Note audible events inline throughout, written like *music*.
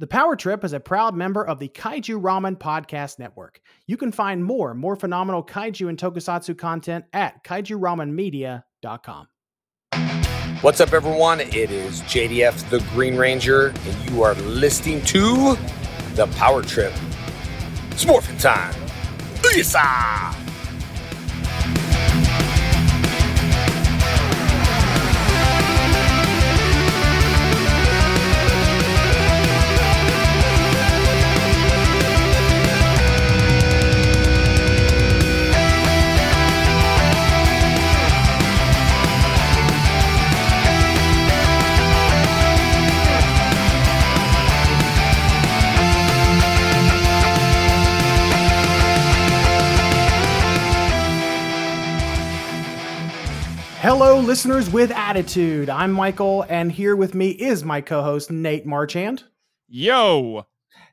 The Power Trip is a proud member of the Kaiju Ramen Podcast Network. You can find more, more phenomenal kaiju and tokusatsu content at kaijuramenmedia.com. What's up, everyone? It is JDF the Green Ranger, and you are listening to The Power Trip. It's morphin' time. Lisa! Hello, listeners with attitude. I'm Michael, and here with me is my co host, Nate Marchand. Yo.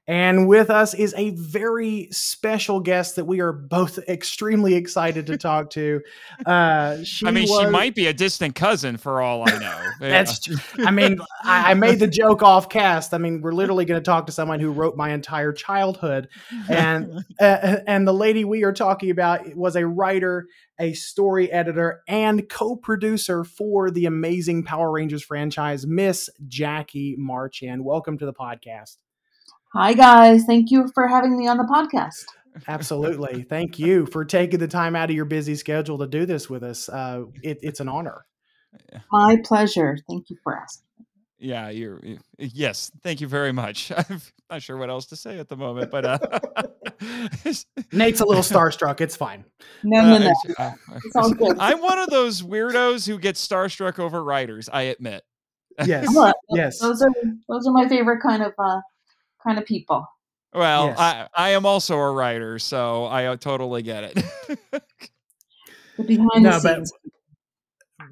And with us is a very special guest that we are both *laughs* extremely excited to talk to. *laughs* Uh, she I mean, was- she might be a distant cousin for all I know. *laughs* That's true. I mean, I, I made the joke off cast. I mean, we're literally going to talk to someone who wrote my entire childhood, and uh, and the lady we are talking about was a writer, a story editor, and co-producer for the amazing Power Rangers franchise, Miss Jackie Marchand. Welcome to the podcast. Hi, guys. Thank you for having me on the podcast. Absolutely, thank you for taking the time out of your busy schedule to do this with us. Uh, it, it's an honor. My pleasure. Thank you for asking. Yeah, you're. you- Yes, thank you very much. *laughs* I'm not sure what else to say at the moment, but uh, *laughs* Nate's a little *laughs* starstruck. It's fine. No, no, uh, no. it's- uh, It's all good. I'm one of those weirdos who gets starstruck over writers. I admit. Yes. Yes. Those are those are my favorite kind of uh kind of people. Well, Yes. I I am also a writer, so I uh, totally get it. *laughs* The behind No, the but- scenes.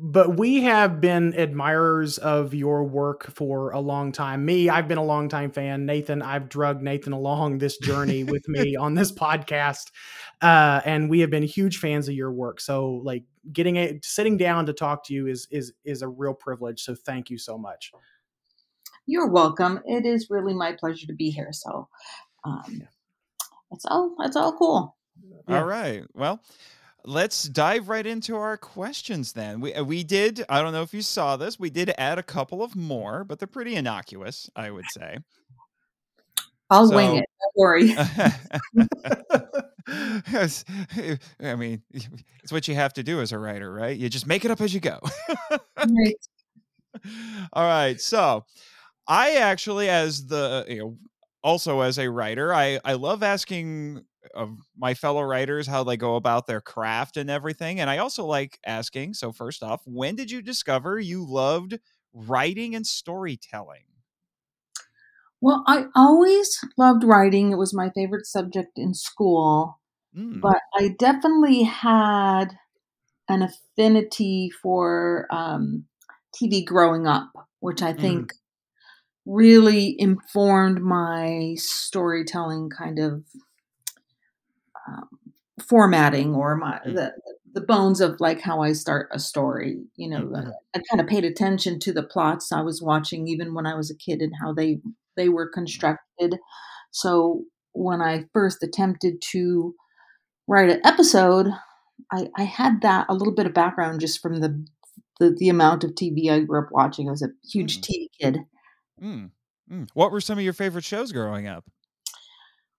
but we have been admirers of your work for a long time. Me, I've been a long time fan. Nathan, I've drugged Nathan along this journey with me on this podcast, uh, and we have been huge fans of your work. So, like, getting it, sitting down to talk to you is is is a real privilege. So, thank you so much. You're welcome. It is really my pleasure to be here. So um it's all it's all cool. Yeah. All right. Well, let's dive right into our questions then. We uh, we did. I don't know if you saw this. We did add a couple of more, but they're pretty innocuous, I would say. I'll So- wing it. Don't worry. *laughs* I mean, it's what you have to do as a writer, right? You just make it up as you go. Right. *laughs* All right. So, I actually, as the you know, also as a writer, I I love asking of my fellow writers how they go about their craft and everything, and I also like asking. So, first off, when did you discover you loved writing and storytelling? Well, I always loved writing. It was my favorite subject in school. Mm, but I definitely had an affinity for um, TV growing up, which I think really informed my storytelling kind of um, formatting or my Mm. the the bones of like how I start a story. You know, Mhm. I kind of paid attention to the plots I was watching even when I was a kid and how they they were constructed. So when I first attempted to write an episode, I, I had that a little bit of background just from the, the the amount of TV I grew up watching. I was a huge Mm. TV kid. Mm, mm. What were some of your favorite shows growing up?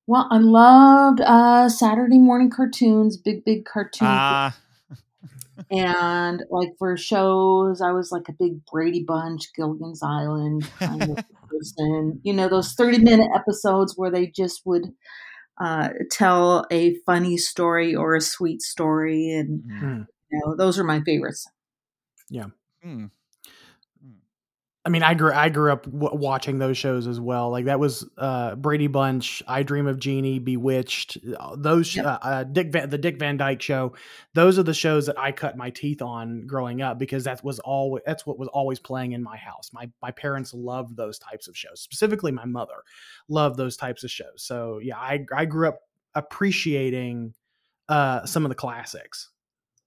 Well, I loved uh, Saturday morning cartoons, big big cartoons, Ah, and like for shows, I was like a big Brady Bunch, Gilligan's Island kind of *laughs* person. You know, those thirty minute episodes where they just would uh, tell a funny story or a sweet story, and mm, Mm. you know, those are my favorites. Yeah. Mm. I mean, I grew I grew up w- watching those shows as well. Like that was uh, Brady Bunch, I Dream of Jeannie, Bewitched. uh, Those Yep. uh, uh, Dick Van, the Dick Van Dyke Show. Those are the shows that I cut my teeth on growing up because that was all that's what was always playing in my house. My my parents loved those types of shows. Specifically, my mother loved those types of shows. So yeah, I I grew up appreciating uh, some of the classics.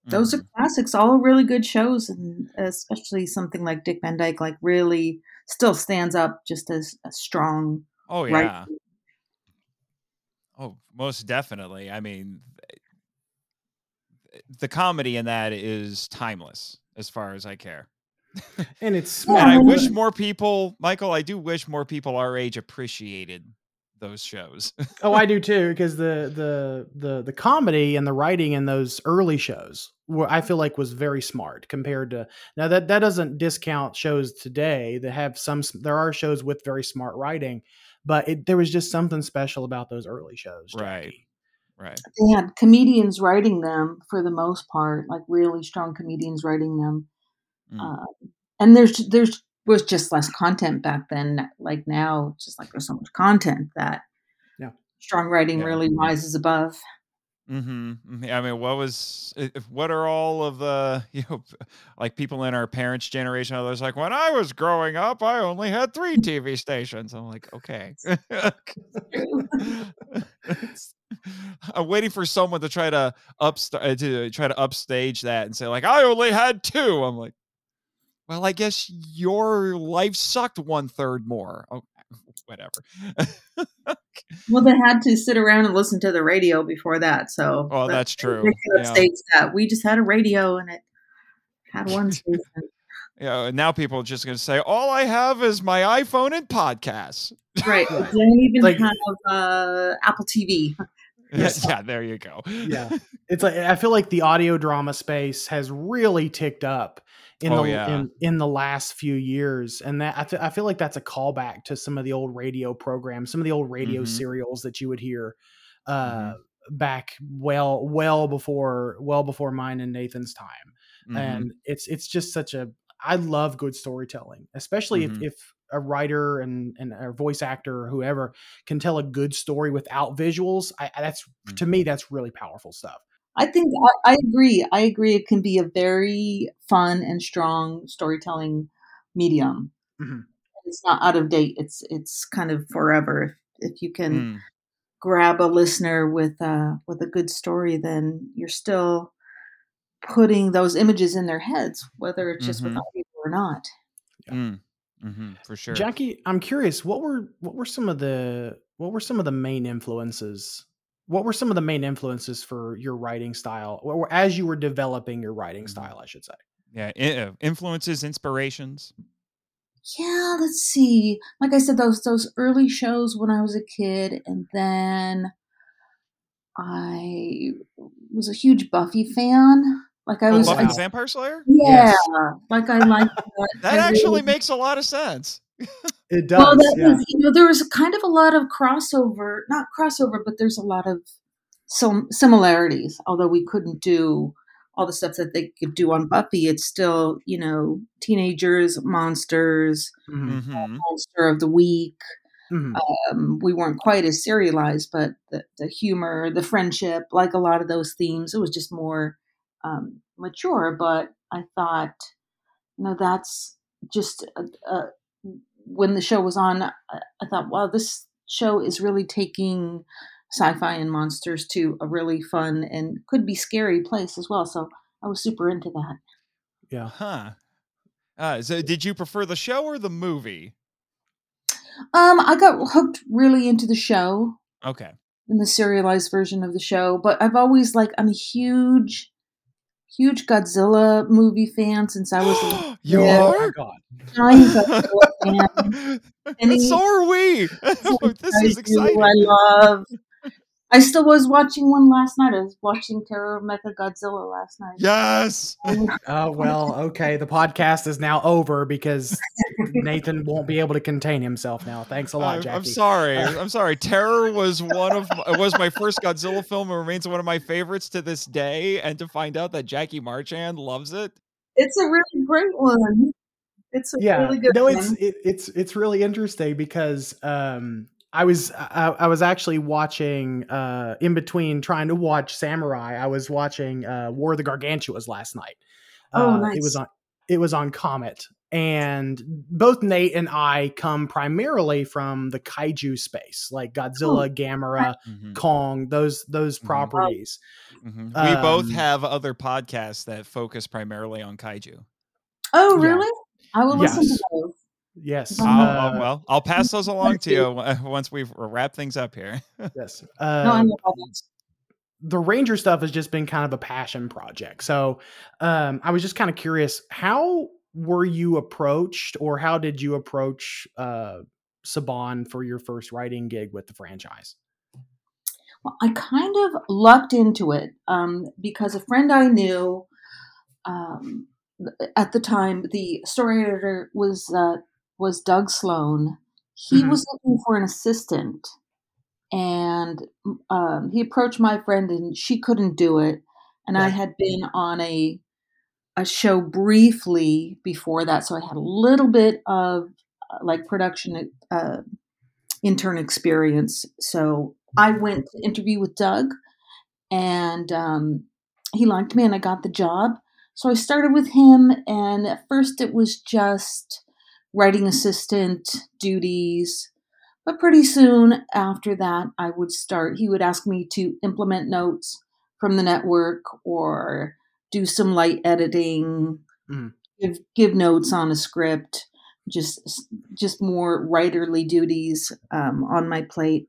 Those are Mhm. classics, all really good shows, and especially something like Dick Van Dyke, like really still stands up just as a strong Oh Right. yeah. Oh, most definitely. I mean, the comedy in that is timeless as far as I care. and it's And smart. I wish more people, Michael, I do wish more people our age appreciated those shows. *laughs* oh, I do too, because the the the the comedy and the writing in those early shows, were, I feel like was very smart compared to now. That that doesn't discount shows today that have some. There are shows with very smart writing, but it, there was just something special about those early shows. Right. Right. They had comedians writing them for the most part, like really strong comedians writing them. Mm. Uh, and there's there's was just less content back then. Like now, it's just like there's so much content that Yeah. strong writing Yeah. really rises above. Mm-hmm. I mean, what was what are all of the *laughs* you know like people in our parents' generation? Others like when I was growing up, I only had three *laughs* TV stations. I'm like, okay. *laughs* I'm waiting for someone to try to upst- uh, to try to upstage that and say like I only had two. I'm like, well, I guess your life sucked one third more. Oh, whatever. *laughs* Well, they had to sit around and listen to the radio before that. So, well, but that's true. They Yeah. upstage that. We just had a radio and it had one *laughs* station. Yeah, and now people are just going to say, all I have is my iPhone and podcasts. right. Right. *laughs* They don't even Like- have uh, Apple TV. Yes. yeah, there you go. Yeah. It's like I feel like the audio drama space has really ticked up in Oh, the yeah. in, in the last few years, and that I, th- I feel like that's a callback to some of the old radio programs, some of the old radio Mhm. serials that you would hear uh, Mm-hmm. back well well before well before mine and Nathan's time, Mhm. and it's it's just such a I love good storytelling, especially if if a writer and and a voice actor or whoever can tell a good story without visuals. I, I- that's Mm. to me that's really powerful stuff. I think I, I agree. I agree. It can be a very fun and strong storytelling medium. Mhm. It's not out of date. It's it's kind of forever. If, if you can Mm. grab a listener with a with a good story, then you're still putting those images in their heads, whether it's just Mhm. with audio or not. Mm. Mhm, For sure. Jackie, I'm curious, what were what were some of the what were some of the main influences? What were some of the main influences for your writing style, or, or as you were developing your writing Mhm. style, I should say? yeah, uh, influences, inspirations. Yeah, let's see. Like I said, those those early shows when I was a kid, and then I was a huge Buffy fan. Like I Oh, was, Buffy I- the Vampire Slayer? yeah, Yes. like I *laughs* like that. That I actually really- makes a lot of sense. It does. well, that yeah. was, you know, there was kind of a lot of crossover, not crossover, but there's a lot of some similarities. Although we couldn't do all the stuff that they could do on Buffy, it's still, you know, teenagers, monsters, Mhm, hmm monster of the week. mhm. um, we weren't quite as serialized, but the, the humor, the friendship, like a lot of those themes, it was just more um, mature. But I thought, you know, that's just a, uh, when the show was on, I, I thought, wow, this show is really taking sci-fi and monsters to a really fun and could be scary place as well. So I was super into that. yeah. Huh. Uh, so did you prefer the show or the movie? Um, I got hooked really into the show. Okay. in the serialized version of the show. But I've always like I'm a huge, huge Godzilla movie fan since I was a *gasps* you Yeah. Oh my are? god. Giant Godzilla *laughs* fan. So are we. *laughs* this is do, exciting. I love. *laughs* I still was watching one last night. I was watching Terror of Mecha Godzilla last night. Yes. Oh well, okay. The podcast is now over because Nathan won't be able to contain himself now. Thanks a lot, I'm, Jackie. I'm sorry. Uh, I'm sorry. Terror was one of my- was my first Godzilla film and remains one of my favorites to this day. And to find out that Jackie Marchand loves it. It's a really great one. It's a yeah really good no one. it's it, it's it's really interesting because um i was I, I was actually watching uh in between trying to watch samurai i was watching uh war of the gargantuas last night Oh, uh, it was on it was on comet and both nate and i come primarily from the kaiju space like godzilla gamera kong those those Mhm. properties Mhm. We both Um, have other podcasts that focus primarily on kaiju. oh, yeah. really? I will listen Yes. to those. Yes. I'll- uh, oh, well, I'll pass those *laughs* along to you *laughs* once we've wrapped things up here. *laughs* yes. No, I Uh, know the Ranger stuff has just been kind of a passion project. So um, I was just kind of curious, how were you approached, or how did you approach uh, Saban for your first writing gig with the franchise? Well, I kind of lucked into it um, because a friend I knew um, th- at the time, the story editor was uh, was Doug Sloan. He Mhm. was looking for an assistant, and um, he approached my friend, and she couldn't do it. And I had been on a a show briefly before that, so I had a little bit of uh, like production uh, intern experience. So I went to interview with Doug, and um, he liked me, and I got the job. So I started with him, and at first it was just writing assistant duties. But pretty soon after that, I would start. He would ask me to implement notes from the network or do some light editing, Mhm. give give notes on a script, just just more writerly duties um, on my plate.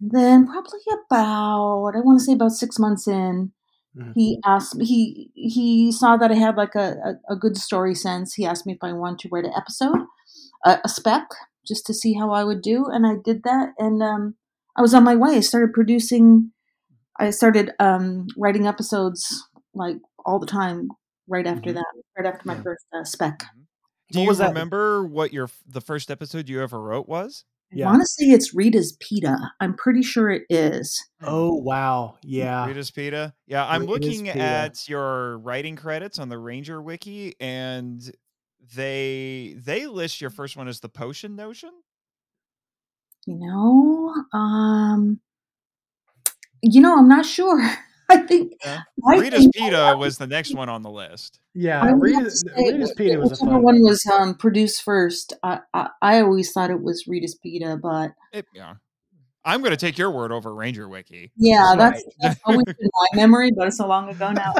Then probably about I want to say about six months in, Mhm. he asked he he saw that I had like a, a, a good story sense. He asked me if I wanted to write an episode, a, a spec, just to see how I would do, and I did that, and um, I was on my way. I started producing. I started um, writing episodes like all the time right after Mhm. that, right after my Yeah. first uh, spec. Do What you was that? remember what your the first episode you ever wrote was? Yeah. I want to say it's Rita's Pita. I'm pretty sure it is. Oh wow, yeah. Rita's Pita. Yeah, I'm Rita's looking Pita. at your writing credits on the Ranger Wiki, and they they list your first one as the potion notion. You know, um, you know, I'm not sure. *laughs* I think Yeah. I Rita's think- Pita was the next one on the list. Yeah, I would have to Rita, say Rita's Pita was a whichever fun one was um, produced first. I, I I always thought it was Rita's Pita, but It, yeah, I'm going to take your word over Ranger Wiki. yeah, that's, Right. that's always been my memory. But it's so long ago now.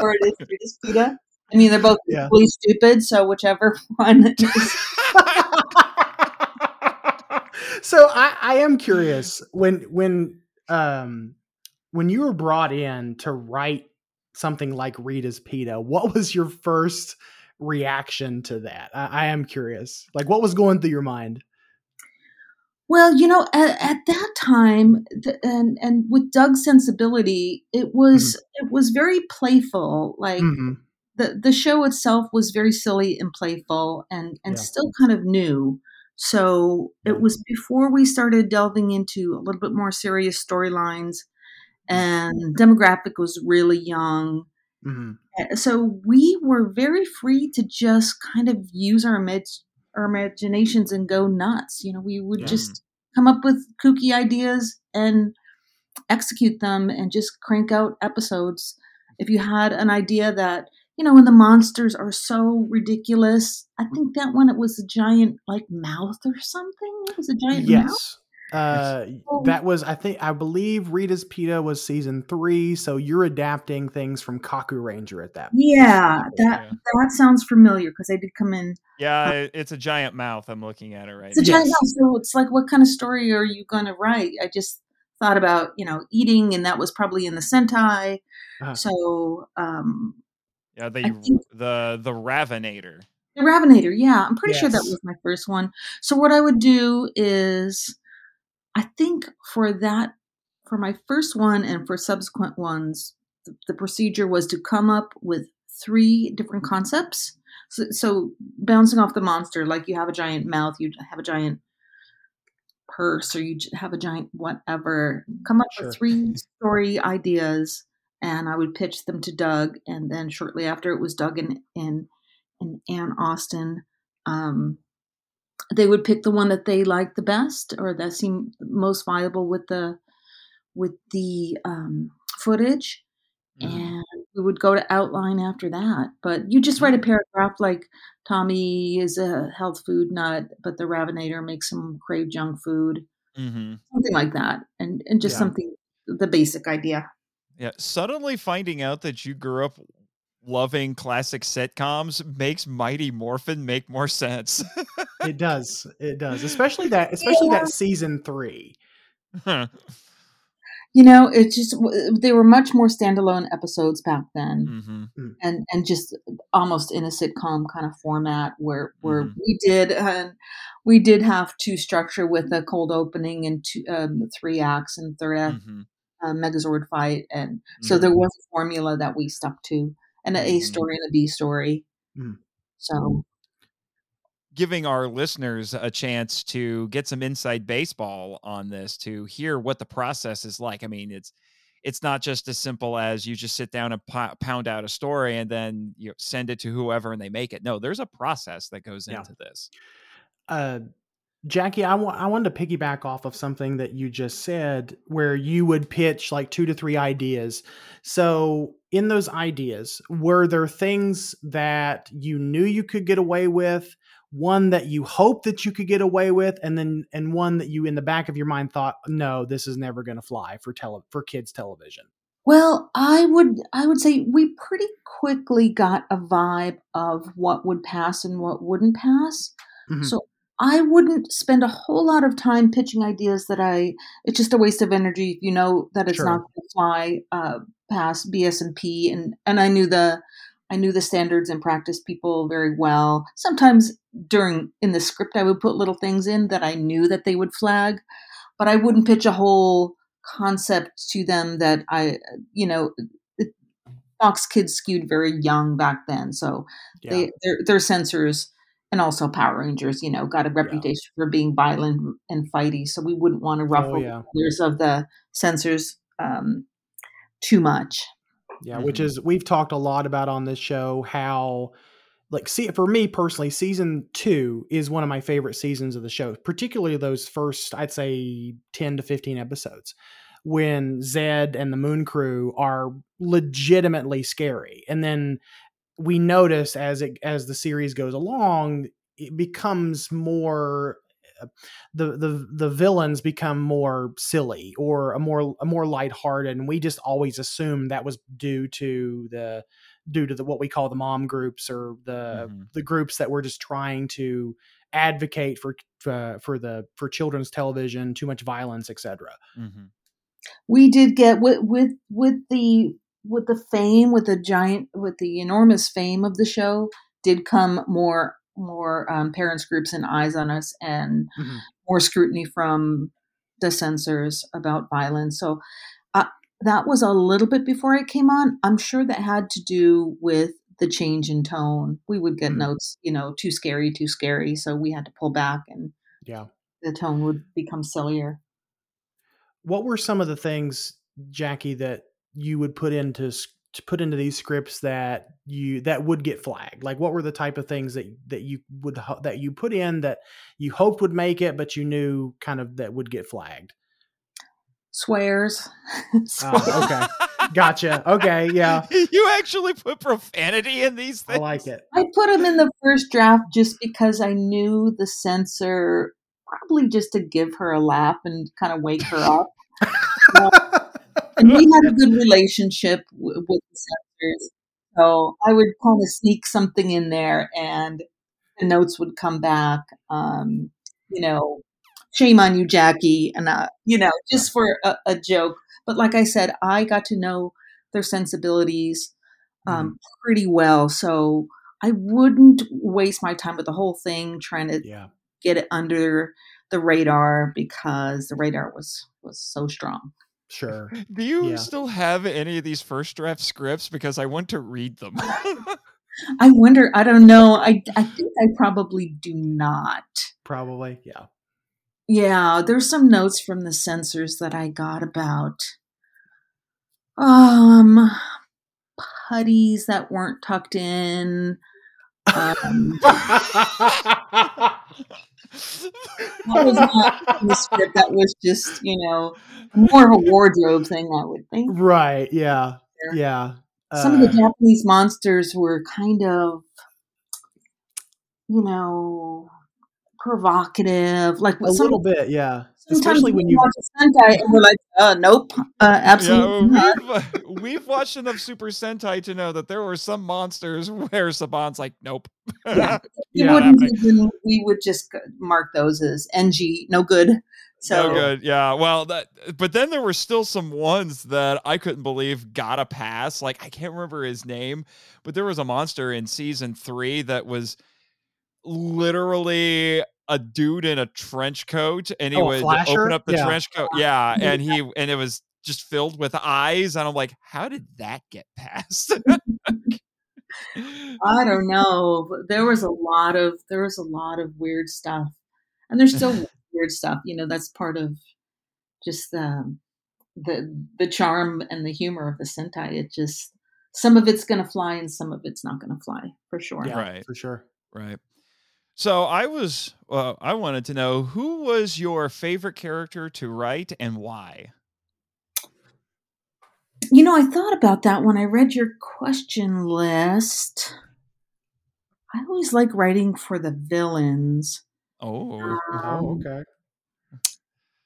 Or it is Rita's Pita. I mean, they're both *laughs* Yeah. equally stupid, so whichever *laughs* one. it is. *laughs* so I, I am curious when when um when you were brought in to write something like Rita's Pita, what was your first reaction to that? I, I am curious. Like what was going through your mind? Well, you know, at, at that time, the, and and with Doug's sensibility, it was it was very playful. Like Mhm. the the show itself was very silly and playful, and and Yeah. still kind of new. So it was before we started delving into a little bit more serious storylines, and demographic was really young. Mhm. Uh, So we were very free to just kind of use our imag- our imaginations and go nuts. You know, we would Yeah. just come up with kooky ideas and execute them and just crank out episodes. If you had an idea that, you know, when the monsters are so ridiculous, I think that one it was a giant like mouth or something. It was a giant mouth. Yes. Uh, Oh. that was I think I believe Rita's Pita was season three, so you're adapting things from Kakuranger at that. point. Yeah, that Yeah. that sounds familiar because I did come in Yeah, it- it's a giant mouth. I'm looking at it right It's a giant Yes. mouse. So it's like, what kind of story are you going to write? I just thought about, you know, eating, and that was probably in the Sentai. Uh-huh. So um, Yeah, the think- the the Ravinator. the Ravinator, yeah, I'm pretty sure that was my first one. So what I would do is, I think for that, for my first one and for subsequent ones, the, the procedure was to come up with three different concepts. So, so bouncing off the monster, like you have a giant mouth, you have a giant purse, or you have a giant whatever. Come up Sure. with three story ideas, and I would pitch them to Doug. And then shortly after, it was Doug and and, and Ann Austing. Um, they would pick the one that they liked the best, or that seemed most viable with the with the um, footage Mm-hmm. and we would go to outline after that. But you just Mm-hmm. write a paragraph like Tommy is a health food nut, but the Ravinator makes him crave junk food, mm-hmm. something like that, and and just Yeah. something the basic idea. Yeah, suddenly finding out that you grew up loving classic sitcoms makes Mighty Morphin make more sense. it *laughs* does. It does. Especially that especially Yeah. that season 3. You know, it just they were much more standalone episodes back then. hmm and and just almost in a sitcom kind of format where where Mhm. we did uh, we did have to structure with a cold opening and two, um, three acts and third act hmm uh, Megazord fight, and so there was a formula that we stuck to, and an A Mhm. story and a B story. Mhm. So Giving our listeners a chance to get some inside baseball on this, to hear what the process is like. I mean, it's it's not just as simple as you just sit down and po- pound out a story and then you know, send it to whoever and they make it. No, there's a process that goes Yeah. into this. uh Jackie, I wa- I wanted to piggyback off of something that you just said where you would pitch like two to three ideas. So, in those ideas, were there things that you knew you could get away with, one that you hoped that you could get away with, and then and one that you in the back of your mind thought, "No, this is never going to fly for tele for kids television." Well, I would I would say we pretty quickly got a vibe of what would pass and what wouldn't pass. Mhm. So I wouldn't spend a whole lot of time pitching ideas that I it's just a waste of energy if you know that it's Sure. not going to fly uh, past BS&P and and I knew the I knew the standards and practice people very well. Sometimes during in the script I would put little things in that I knew that they would flag, but I wouldn't pitch a whole concept to them that I you know Fox Kids skewed very young back then, so Yeah. they their their censors and also Power Rangers, you know, got a reputation for being violent and fighty, so we wouldn't want to ruffle Oh, yeah. the of the censors um, too much. Yeah, which Mhm. is we've talked a lot about on this show how like see for me personally season 2 is one of my favorite seasons of the show, particularly those first I'd say 10 to 15 episodes when Zedd and the Moon Crew are legitimately scary. And then we notice as it as the series goes along it becomes more uh, the the the villains become more silly or a more a more lighthearted and we just always assume that was due to the due to the what we call the mom groups or the Mhm. the groups that were just trying to advocate for uh, for the for children's television too much violence etc Mhm. We did get with with with the with the fame with the giant with the enormous fame of the show did come more more um, parents groups and eyes on us and Mhm. more scrutiny from the censors about violence. So uh, that was a little bit before I came on. I'm sure that had to do with the change in tone. We would get Mhm. notes, you know, too scary, too scary. So we had to pull back and yeah the tone would become sillier. what were some of the things jackie that you would put into s- to put into these scripts that you that would get flagged? Like what were the type of things that that you would that you put in that you hoped would make it but you knew kind of that would get flagged? Swears. *laughs* Ah, okay. Gotcha. Okay yeah. *laughs* You actually put profanity in these i things. like it. I put them in the first draft just because I knew the censor probably just to give her a laugh and kind of wake her up. *laughs* and we had a good relationship w- with the censors. So I would kind of sneak something in there and the notes would come back. Um, you know, shame on you, Jackie. And, uh, you know, just for a, a joke. But like I said, I got to know their sensibilities um, pretty well. So I wouldn't waste my time with the whole thing trying to yeah get it under the radar because the radar was was so strong. Sure *laughs* Do you Yeah. still have any of these first draft scripts? Because I want to read them. *laughs* I wonder. I don't know. I I think I probably do not. probably yeah Yeah, there's some notes from the censors that I got about um putties that weren't tucked in. Um, *laughs* That was not in the script. That was just you know more of a wardrobe thing. I would think. right yeah Yeah. Some of the Uh, Japanese monsters were kind of, you know, provocative. Like a little bit yeah especially when you watch a Sentai and we're like, uh, nope, uh, absolutely not. Yeah, we've, we've watched enough Super Sentai to know that there were some monsters *laughs* where Saban's like, nope. Yeah. *laughs* We Yeah. wouldn't even, we would just mark those as NG, no good. So no good. Yeah. Well, that. But then there were still some ones that I couldn't believe got a pass. Like I can't remember his name, but there was a monster in season three that was literally a dude in a trench coat, and he Oh, would flasher? open up the Yeah. trench coat. Yeah, *laughs* and he and it was just filled with eyes, and I'm like, how did that get past? *laughs* I don't know. There was a lot of there was a lot of weird stuff, and there's still *laughs* weird stuff. You know, that's part of just the the the charm and the humor of the Sentai. It just some of it's gonna fly and some of it's not gonna fly for sure. yeah, Right. for sure. Right. So I was, uh, I wanted to know who was your favorite character to write and why. You know, I thought about that when I read your question list. I always like writing for the villains. Oh, Oh, Um, okay.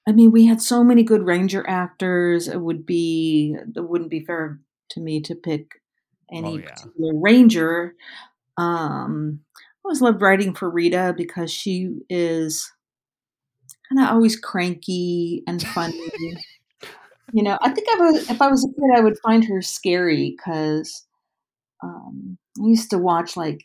I mean, we had so many good Ranger actors. It would be it wouldn't be fair to me to pick any Oh, yeah. particular Ranger. Um, I always loved writing for Rita because she is kind of always cranky and funny. *laughs* you know, I think I was, if I was a kid, I would find her scary because um, I used to watch like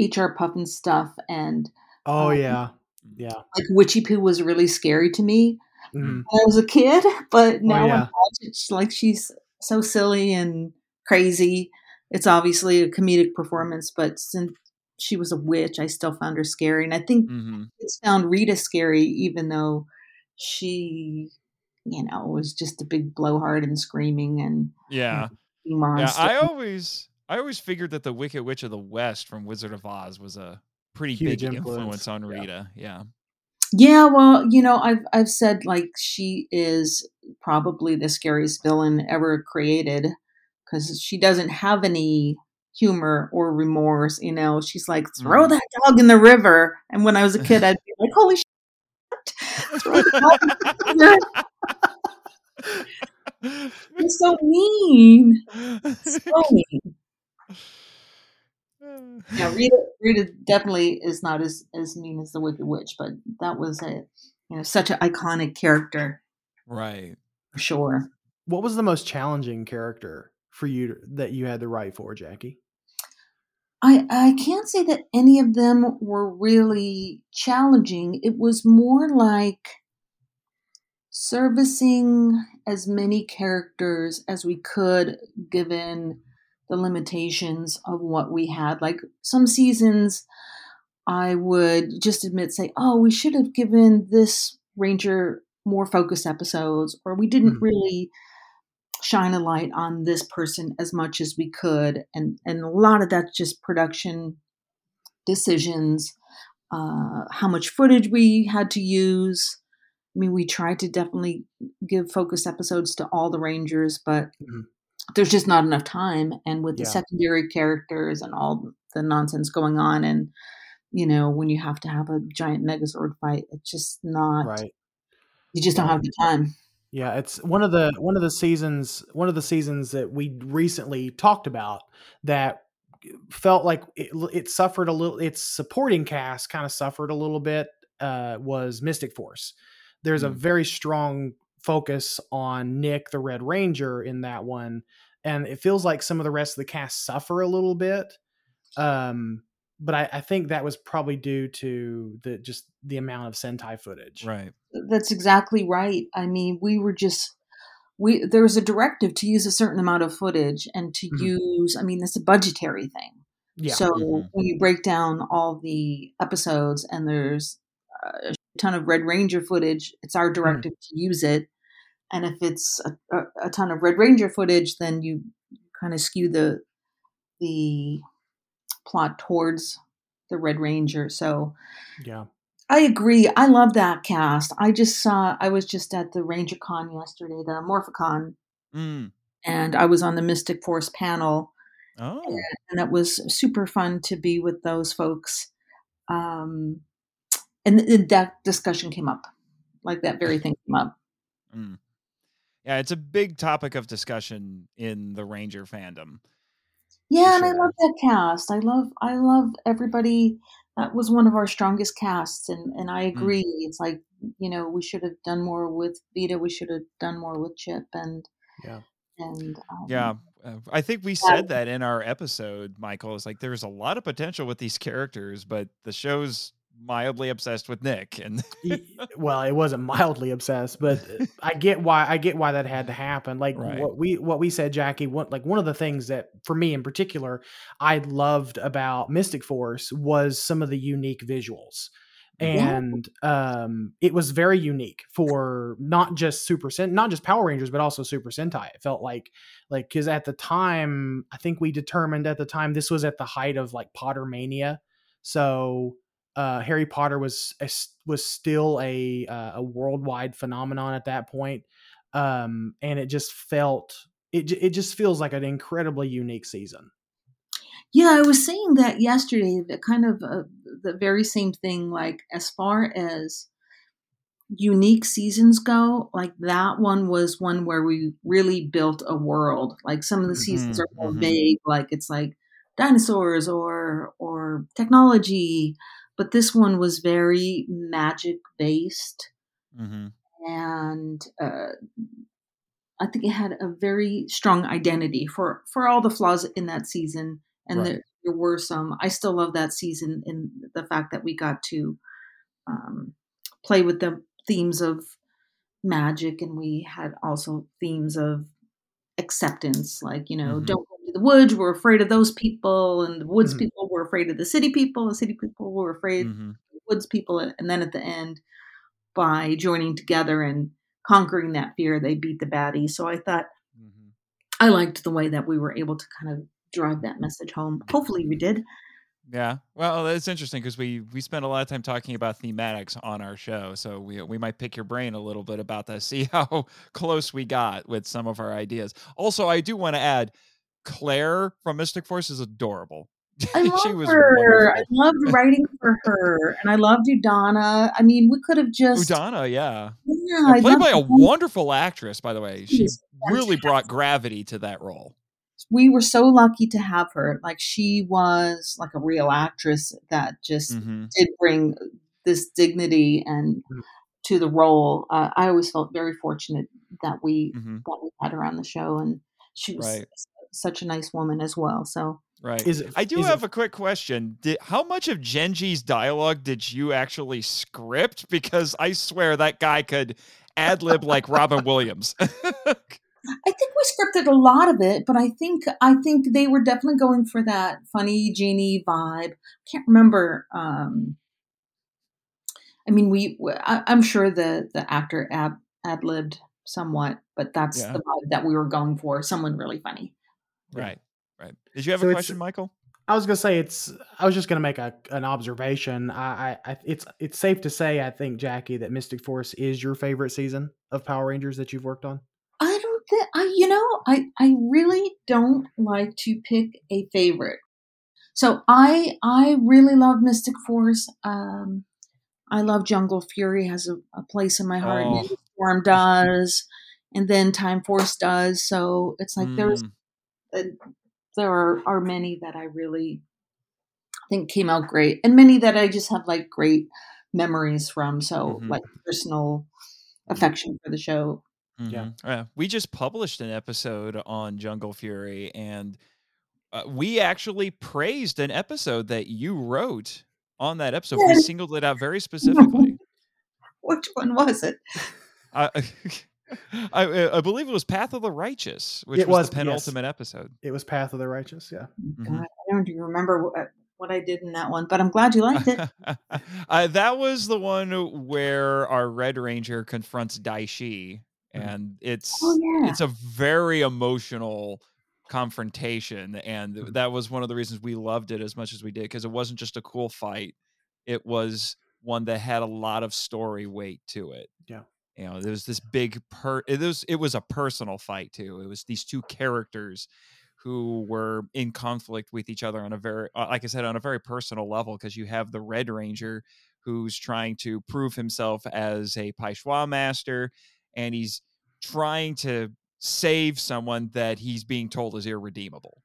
HR Pufnstuf and Oh um, yeah, yeah. like Witchiepoo was really scary to me Mhm. when I was a kid, *laughs* but now when I yeah. it's like she's so silly and crazy. It's obviously a comedic performance, but since she was a witch, I still found her scary. And I think hmm it's found Rita scary, even though she, you know, was just a big blowhard and screaming and yeah, *laughs* yeah. monster. I always, I always figured that the Wicked Witch of the West from Wizard of Oz was a pretty Huge big influence, influence on yeah. Rita. Yeah. Yeah, well, you know, I've I've said like she is probably the scariest villain ever created because she doesn't have any humor or remorse. You know, she's like, throw Mhm. that dog in the river. And when I was a kid, I'd be like, holy shit, *laughs* throw the dog in the river. *laughs* You're so mean, so *laughs* mean. *sighs* Yeah, Rita, Rita definitely is not as as mean as the Wicked Witch, but that was a you know such an iconic character right. for sure. What was the most challenging character for you to, that you had to write for, Jackie? I I can't say that any of them were really challenging. It was more like servicing as many characters as we could given the limitations of what we had. Like some seasons I would just admit say, "Oh, we should have given this ranger more focused episodes or we didn't Mhm. really shine a light on this person as much as we could and and a lot of that's just production decisions uh how much footage we had to use i mean we tried to definitely give focus episodes to all the rangers but Mhm. there's just not enough time and with the secondary characters and all the nonsense going on and you know when you have to have a giant megazord fight it's just not Right. you just don't have the time Yeah, it's one of the one of the seasons one of the seasons that we recently talked about that felt like it, it suffered a little its supporting cast kind of suffered a little bit uh was Mystic Force. There's a Mm. very strong focus on Nick the Red Ranger in that one and it feels like some of the rest of the cast suffer a little bit. Um but I, I think that was probably due to the just the amount of Sentai footage. Right. That's exactly right. I mean, we were just we there was a directive to use a certain amount of footage and to Mhm. use. I mean, it's a budgetary thing. Yeah. So Mhm. when you break down all the episodes and there's a ton of Red Ranger footage, it's our directive to use it. And if it's a, a, a ton of Red Ranger footage, then you kind of skew the the plot towards the Red Ranger. So yeah. I agree. I love that cast. I just saw. I was just at the Ranger Con yesterday, the Morphicon, Mm. and I was on the Mystic Force panel, Oh. and it was super fun to be with those folks. Um, and th- that discussion came up, like that very thing came up. Mm. Yeah, it's a big topic of discussion in the Ranger fandom. Yeah, and I love that cast. I love I love everybody. That was one of our strongest casts, and and I Mm. agree. It's like you know we should have done more with Vida. We should have done more with Chip, and Yeah. and um, Yeah, uh, I think we said that in our episode, Michael. Is like there's a lot of potential with these characters, but the show's mildly obsessed with Nick, and *laughs* well, it wasn't mildly obsessed, but I get why I get why that had to happen. Like Right. what we what we said, Jackie. What like one of the things that for me in particular I loved about Mystic Force was some of the unique visuals. And um, it was very unique for not just Super Sen, not just Power Rangers, but also Super Sentai. It felt like, like, because at the time, I think we determined at the time this was at the height of like Potter mania, so uh, Harry Potter was was still a uh, a worldwide phenomenon at that point, um, and it just felt it it just feels like an incredibly unique season. Yeah, I was saying that yesterday. The kind of uh, the very same thing. Like as far as unique seasons go, like that one was one where we really built a world. Like some of the seasons Mhm, are more mhm. vague, like it's like dinosaurs or or technology, but this one was very magic based mm-hmm. and uh, I think it had a very strong identity for for all the flaws in that season, and Right. there, there were some. I still love that season in the fact that we got to um, play with the themes of magic, and we had also themes of acceptance, like you know, Mhm. don't go to the woods. We're afraid of those people, and the woods Mhm. people were afraid of the city people. The city people were afraid hmm woods people and then at the end by joining together and conquering that fear they beat the baddie so i thought mm-hmm. i liked the way that we were able to kind of drive that message home hopefully we did Yeah. Well, that's interesting because we we spent a lot of time talking about thematics on our show, so we we might pick your brain a little bit about that. *laughs* See how close we got with some of our ideas. Also, I do want to add, Claire from Mystic Force is adorable. I *laughs* love she was her i loved writing for her and i loved Udonna i mean we could have just Udonna, yeah. yeah And played by a wonderful actress, by the way. She really brought gravity to that role. we were so lucky to have her like she was like a real actress that just hmm did bring this dignity and Mm. to the role. Uh, I always felt very fortunate that we hmm that we had her on the show, and she was Right. such a nice woman as well. So Right. Is it? I do is have it, a quick question. Did, how much of Jenji's dialogue did you actually script? Because I swear that guy could ad lib like Robin Williams. *laughs* I think we scripted a lot of it, but I think I think they were definitely going for that funny genie vibe. I can't remember. Um, I mean, we I, am sure the the actor ad ad libbed somewhat, but that's Yeah. the vibe that we were going for. Someone really funny. right. Right. Did you have So a question, Michael? I was gonna say it's. I was just gonna make a an observation. I, I, I it's it's safe to say I think Jackie that Mystic Force is your favorite season of Power Rangers that you've worked on. I don't think I you know, I I really don't like to pick a favorite. So I I really love Mystic Force. Um I love Jungle Fury has a, a place in my heart. Oh. Ninja Storm does, and then Time Force does. So it's like there's Mm, uh, there are, are many that I really think came out great, and many that I just have like great memories from. So Mhm. like personal affection for the show. Yeah. mhm. Yeah. We just published an episode on Jungle Fury, and uh, we actually praised an episode that you wrote on that episode. We singled it out very specifically. *laughs* Which one was it? I, *laughs* I, I believe it was Path of the Righteous, which It was, was, the yes. penultimate episode. It was Path of the Righteous. Yeah. Mhm. God, I don't even remember what, what I did in that one, but I'm glad you liked it. *laughs* uh, that was the one where our Red Ranger confronts Dai Shi, Mhm. and it's Oh, yeah. it's a very emotional confrontation, and Mhm. that was one of the reasons we loved it as much as we did because it wasn't just a cool fight; it was one that had a lot of story weight to it. Yeah. You know, there was this big per. It was it was a personal fight too. It was these two characters who were in conflict with each other on a very uh, like i said on a very personal level because you have the red ranger who's trying to prove himself as a Pai Zhua master, and he's trying to save someone that he's being told is irredeemable.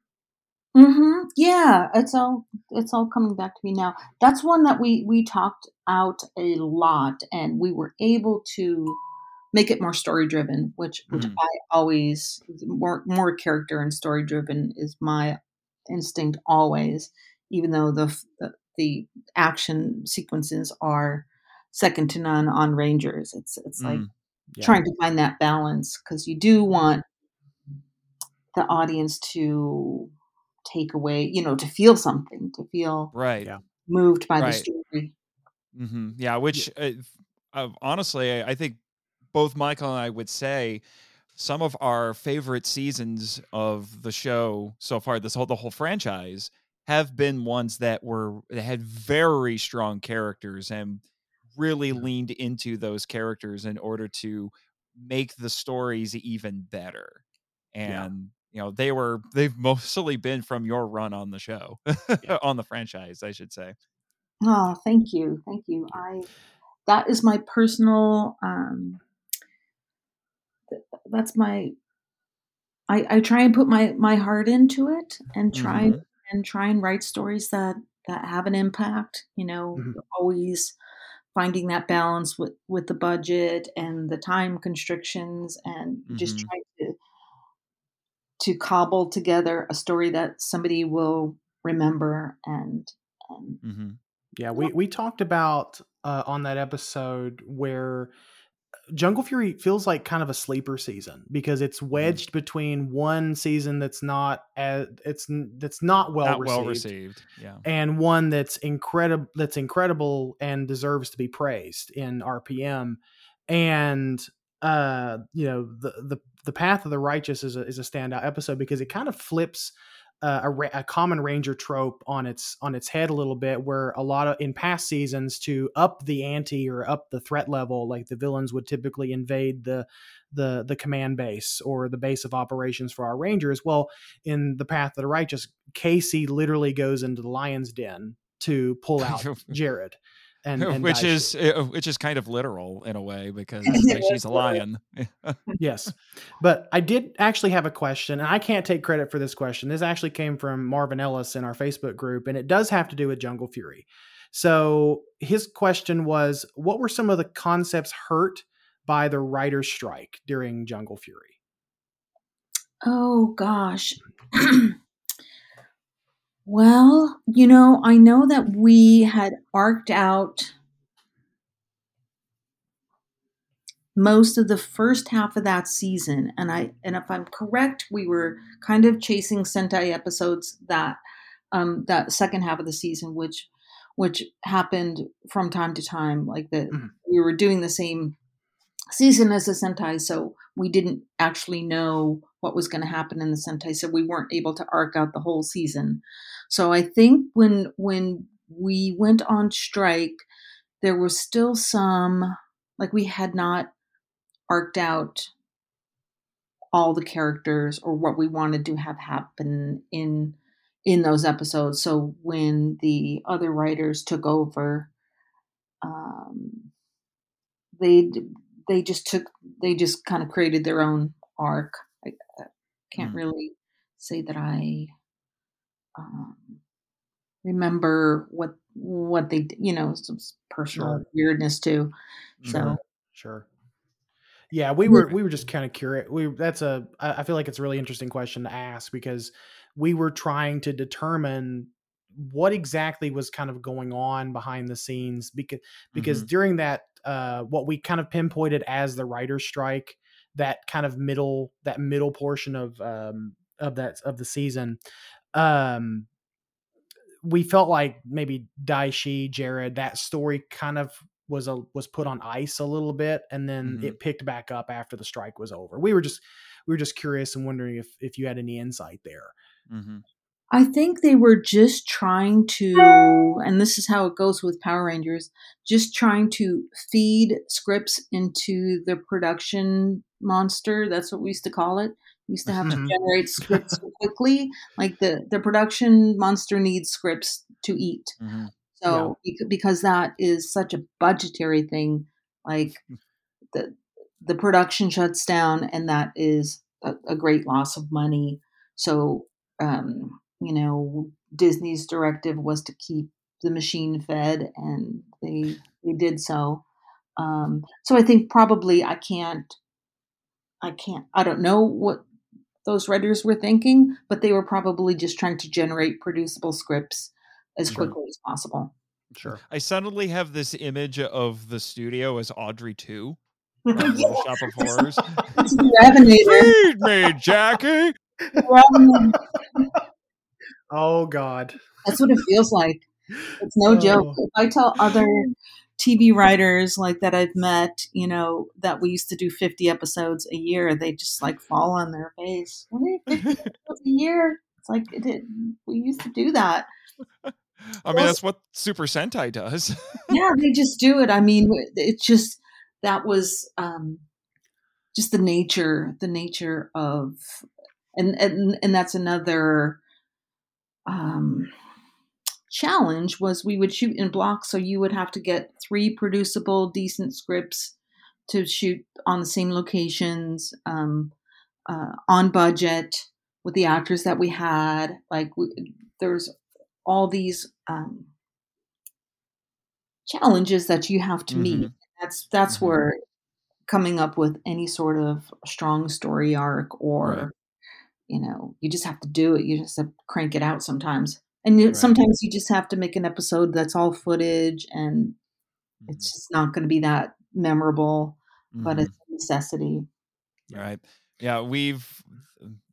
Mm-hmm. Yeah, it's all it's all coming back to me now. That's one that we we talked out a lot, and we were able to make it more story driven, which which Mhm. I always more more character and story driven is my instinct always, even though the f- the, the action sequences are second to none on Rangers. It's it's like Mm, Yeah. trying to find that balance because you do want the audience to take away, you know, to feel something, to feel right. Yeah. moved by the Right. story. hmm Yeah, which uh, uh, honestly, I I think both Michael and I would say some of our favorite seasons of the show so far, this whole the whole franchise, have been ones that were that had very strong characters and really Yeah. leaned into those characters in order to make the stories even better. Yeah. And you know, they were they've mostly been from your run on the show, *laughs* on the franchise, I should say. Oh, thank you, thank you. I that is my personal. Um, th- that's my. I, I try and put my my heart into it and try Mhm. and try and write stories that that have an impact. You know, Mhm. always finding that balance with with the budget and the time constrictions and just Mhm. trying to cobble together a story that somebody will remember and and hmm Yeah, we we talked about uh, on that episode where Jungle Fury feels like kind of a sleeper season because it's wedged between one season that's not as it's that's not well Not received, well received. Yeah. and one that's incredible that's incredible and deserves to be praised in RPM and uh you know the the the path of the righteous is a, is a standout episode because it kind of flips uh, a, a common ranger trope on its on its head a little bit where a lot of in past seasons to up the ante or up the threat level like the villains would typically invade the the the command base or the base of operations for our rangers. Well in the path of the righteous casey literally goes into the lion's den to pull out *laughs* jared and, *laughs* and which is uh, which is kind of literal in a way because *laughs* like, she's a lion. *laughs* yes. But i did actually have a question and i can't take credit for this question. This actually came from marvin ellis in our facebook group and it does have to do with jungle fury. So his question was what were some of the concepts hurt by the writer's strike during jungle fury? Oh gosh. *clears throat* well, you know, I know that we had arced out most of the first half of that season and I and if I'm correct, we were kind of chasing Sentai episodes that um that second half of the season which which happened from time to time like the Mhm. we were doing the same season as the Sentai, so we didn't actually know what was going to happen in the Sentai, so we weren't able to arc out the whole season. So I think when when we went on strike, there was still some like we had not arced out all the characters or what we wanted to have happen in in those episodes. So when the other writers took over, um, they they just took they just kind of created their own arc. I, I can't Mm. really say that I um, remember what what they you know some personal Sure. weirdness too. Mm-hmm. So sure yeah we were we were just kind of curious we that's a I feel like it's a really interesting question to ask because we were trying to determine what exactly was kind of going on behind the scenes because because Mhm. during that uh what we kind of pinpointed as the writer's strike that kind of middle that middle portion of um of that of the season um we felt like maybe Dai Shi, Jared, that story kind of was a was put on ice a little bit and then Mhm. it picked back up after the strike was over. We were just we were just curious and wondering if if you had any insight there. Mm-hmm. I think they were just trying to, and this is how it goes with Power Rangers, just trying to feed scripts into the production monster. That's what we used to call it. Used to have to Mhm. generate scripts so *laughs* quickly. Like the, the production monster needs scripts to eat. Mhm. So bec- because that is such a budgetary thing, like *laughs* the the production shuts down, and that is a, a great loss of money. So um, you know, Disney's directive was to keep the machine fed, and they they did so. Um, so I think probably I can't, I can't, I don't know what those writers were thinking, but they were probably just trying to generate producible scripts as Sure. quickly as possible. Sure. I suddenly have this image of the studio as Audrey 2 *laughs* from Little Shop of Horrors. It's the Revenator. Feed me, Jackie. Revenator. Oh God. That's what it feels like. It's no joke. Oh. If I tell other TV writers like that I've met, you know, that we used to do 50 episodes a year, they just like fall on their face. What are you *laughs* 50 episodes a year? It's like it, we used to do that. I mean, that's what Super Sentai does. *laughs* Yeah, they just do it. I mean, it's just that was um, just the nature, the nature of, and and and that's another um, challenge was we would shoot in blocks, so you would have to get three producible, decent scripts to shoot on the same locations, um, uh, on budget with the actors that we had. Like we, there's all these um, challenges that you have to meet. Mhm. That's that's Mhm. where coming up with any sort of strong story arc or Right. you know you just have to do it you just have to crank it out sometimes and Right. sometimes you just have to make an episode that's all footage and it's just not going to be that memorable but Mhm. it's a necessity Right. Yeah, we've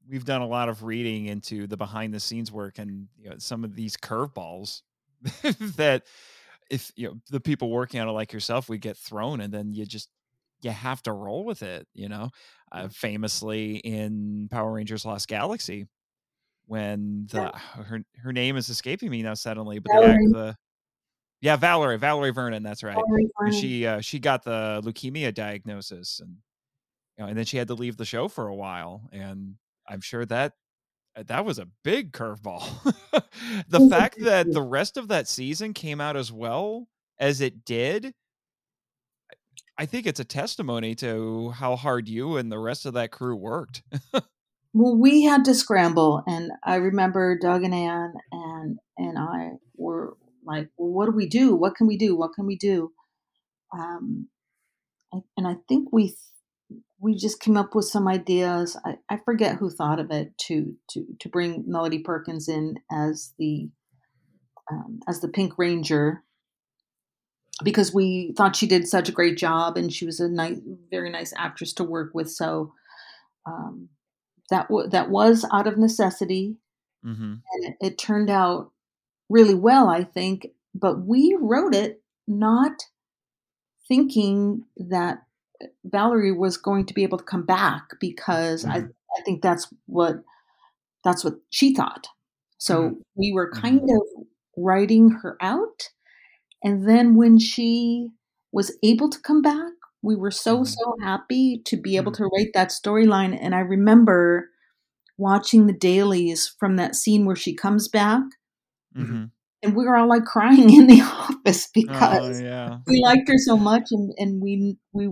we've done a lot of reading into the behind the scenes work and you know, some of these curveballs *laughs* that if you know the people working on it like yourself, we get thrown and then you just you have to roll with it, you know. Uh, famously in Power Rangers Lost Galaxy when the her her name is escaping me now suddenly, but the, Valerie. the yeah, Valerie, Valerie Vernon, that's right she uh, she got the leukemia diagnosis and you know and then she had to leave the show for a while and i'm sure that uh, that was a big curveball. *laughs* The fact that the rest of that season came out as well as it did i think it's a testimony to how hard you and the rest of that crew worked *laughs* Well, we had to scramble, and I remember Doug and Ann and and I were like, "Well, what do we do? What can we do? What can we do?" Um, and I think we we just came up with some ideas. I, I forget who thought of it to to to bring Melody Perkins in as the um, as the Pink Ranger because we thought she did such a great job, and she was a nice, very nice actress to work with. So. Um, that w- that was out of necessity, mm-hmm. and it, it turned out really well, I think. But we wrote it not thinking that uh, Valerie was going to be able to come back because I, mm-hmm. I think that's what that's what she thought. So mm-hmm. we were mm-hmm. kind of writing her out, and then when she was able to come back, we were so Mhm. so happy to be able to write that storyline. And I remember watching the dailies from that scene where she comes back, Mm-hmm. and we were all like crying *laughs* in the office because oh yeah we liked her so much, and and we we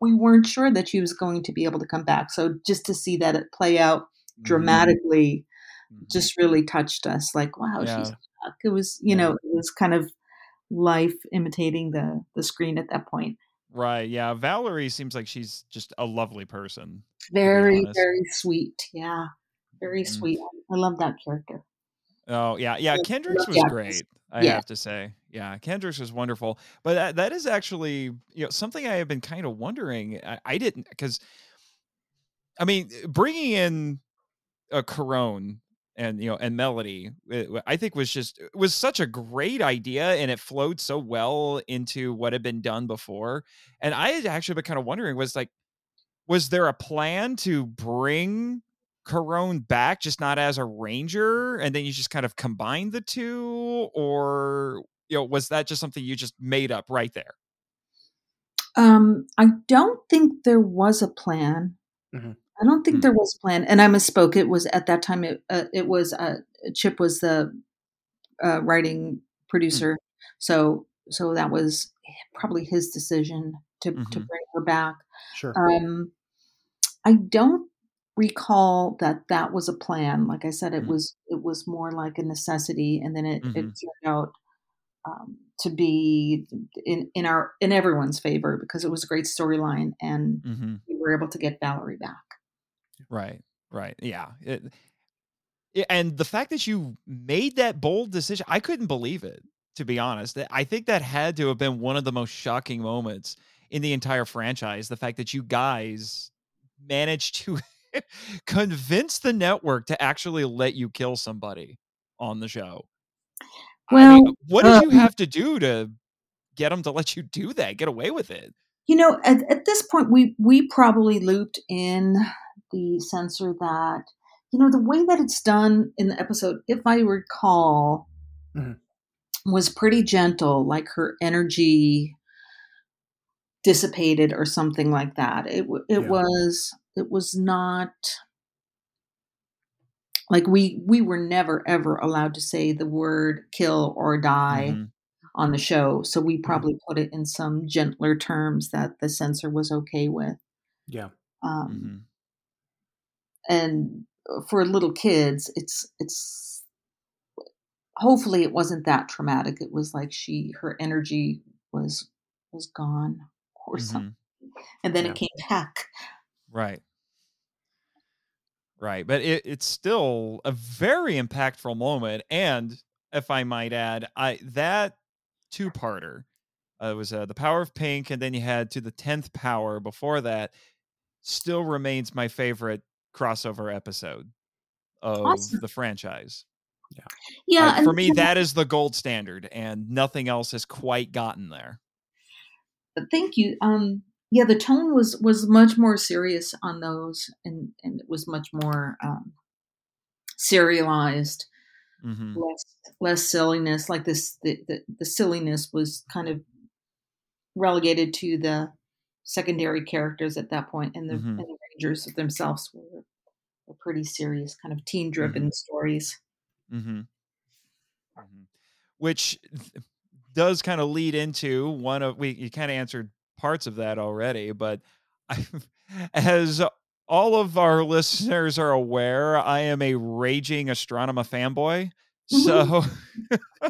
we weren't sure that she was going to be able to come back. So just to see that it play out Mhm. dramatically Mhm. just really touched us. Like, wow, Yeah. she's back. It was, you Yeah. know, it was kind of life imitating the the screen at that point. Right yeah valerie seems like she's just a lovely person Very, very sweet. Yeah, very Mhm. sweet. I love that character. Oh yeah, yeah. Yeah, Kendrix was actress. great. I Yeah. have to say, yeah, Kendrix was wonderful. But that, that is actually you know something I have been kind of wondering. I, I didn't because, I mean, bringing in a Karone and you know and Melody, it- I think was just it was such a great idea, and it flowed so well into what had been done before. And I had actually been kind of wondering was like, was there a plan to bring Karone back, just not as a ranger, and then you just kind of combine the two, or you know, was that just something you just made up right there? Um, I don't think there was a plan. Mhm. I don't think Hmm. there was a plan, and I misspoke. It was at that time. It uh, it was uh, Chip was the uh, writing producer. So so that was probably his decision to to Mhm. bring her back. Sure. Um, I don't recall that that was a plan. Like I said, it Mm. was it was more like a necessity, and then it, it Mhm. turned out um, to be in in our in everyone's favor because it was a great storyline, and hmm we were able to get Valerie back. Right. Right. Yeah. It, yeah, and the fact that you made that bold decision, I couldn't believe it. To be honest, I think that had to have been one of the most shocking moments in the entire franchise. The fact that you guys managed to *laughs* convince the network to actually let you kill somebody on the show. I mean, Well, what did you um, have to do to get them to let you do that? Get away with it? You know, at, at this point, we we probably looped in the censor that you know the way that it's done in the episode, if I recall, Mhm. was pretty gentle. Like her energy dissipated or something like that. It it Yeah. was it was not like we we were never ever allowed to say the word kill or die Mhm. on the show. So we Mm-hmm. probably put it in some gentler terms that the censor was okay with. Yeah. Um, Mhm. And for little kids it's it's hopefully it wasn't that traumatic it was like she her energy was was gone or something Mhm. and then Yeah. it came *laughs* back Right. Right. But it, it's still a very impactful moment. And if I might add, I that two parter uh, was uh, the power of pink, and then you had to the tenth power before that, still remains my favorite crossover episode of Awesome. the franchise. yeah Uh, and for me, that is the gold standard, and nothing else has quite gotten there. thank you um yeah the tone was was much more serious on those and and it was much more um serialized hmm less less silliness like this the, the the silliness was kind of relegated to the secondary characters at that point and the, Mhm. and the rangers themselves were, were pretty serious kind of teen driven stories. Hmm hmm Which does kind of lead into one of we you kind of answered parts of that already, but I, *laughs* as all of our listeners are aware, I am a raging Astronema fanboy. So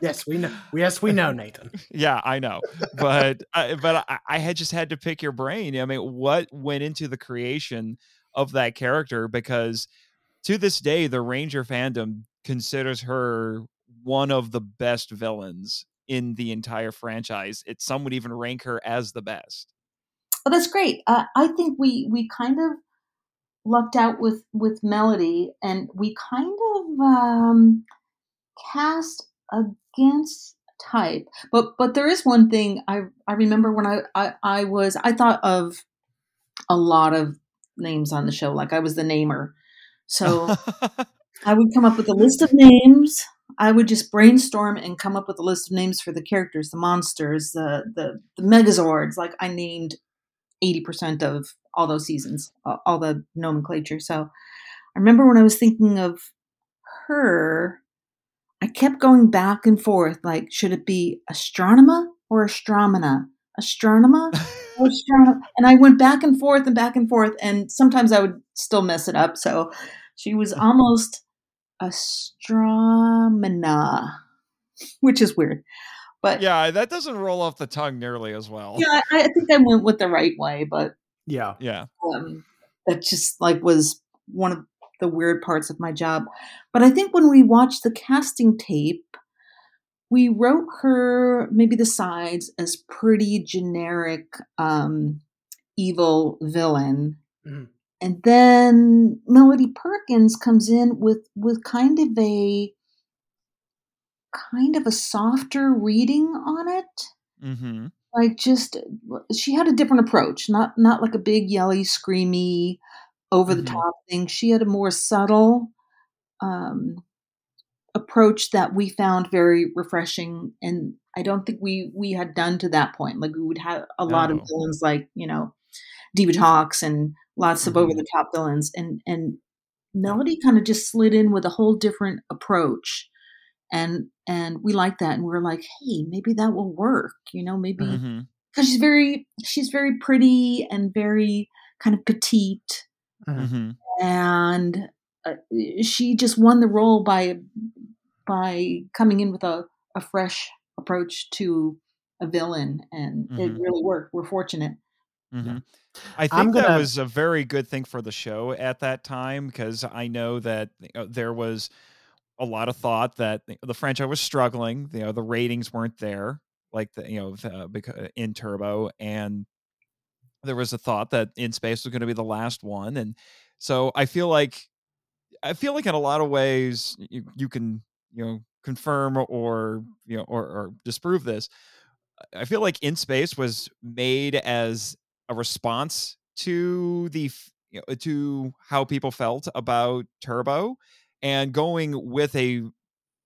Yes, we know. Yes, we know, Nathan. *laughs* yeah, I know, but I, but I, I had just had to pick your brain. I mean, what went into the creation of that character? Because to this day, the Ranger fandom considers her one of the best villains in the entire franchise. It some would even rank her as the best. oh that's great uh, i think we we kind of lucked out with with melody and we kind of um cast against type but but there is one thing i i remember when i i, I was i thought of a lot of names on the show like i was the namer so *laughs* I would come up with a list of names. I would just brainstorm and come up with a list of names for the characters, the monsters, the the, the Megazords. Like I named eighty percent of all those seasons, all the nomenclature. So I remember when I was thinking of her, I kept going back and forth. Like, should it be Astronema or Astromina? Astronema or *laughs* Astronema? And I went back and forth and back and forth, and sometimes I would still mess it up. So she was *laughs* almost Astromina, which is weird. But yeah, that doesn't roll off the tongue nearly as well. yeah, I, I think I went with the right way, but Yeah. Yeah. um, that just like was one of the weird parts of my job. But I think when we watched the casting tape, we wrote her maybe the sides as pretty generic um, evil villain. Mhm. And then Melody Perkins comes in with with kind of a kind of a softer reading on it Mm-hmm. like just she had a different approach not not like a big yelly screamy over the top thing. She had a more subtle um approach that we found very refreshing and i don't think we we had done to that point. Like we would have a lot of villains like you know Divatox and lots of Mhm. over the top villains and and melody kind of just slid in with a whole different approach and and we like that and we are like hey maybe that will work you know maybe because Mm-hmm. she's very she's very pretty and very kind of petite Mm-hmm. and uh, she just won the role by by coming in with a, a fresh approach to a villain and it Mhm. really worked we're fortunate hmm I think that gonna- was a very good thing for the show at that time because I know that you there was a lot of thought that the franchise was struggling. You know, the ratings weren't there, like the you know the, in Turbo, and there was a thought that In Space was going to be the last one, and so I feel like I feel like in a lot of ways you, you can you know confirm or you know or, or disprove this. I feel like In Space was made as a response to the you know, to how people felt about Turbo and going with a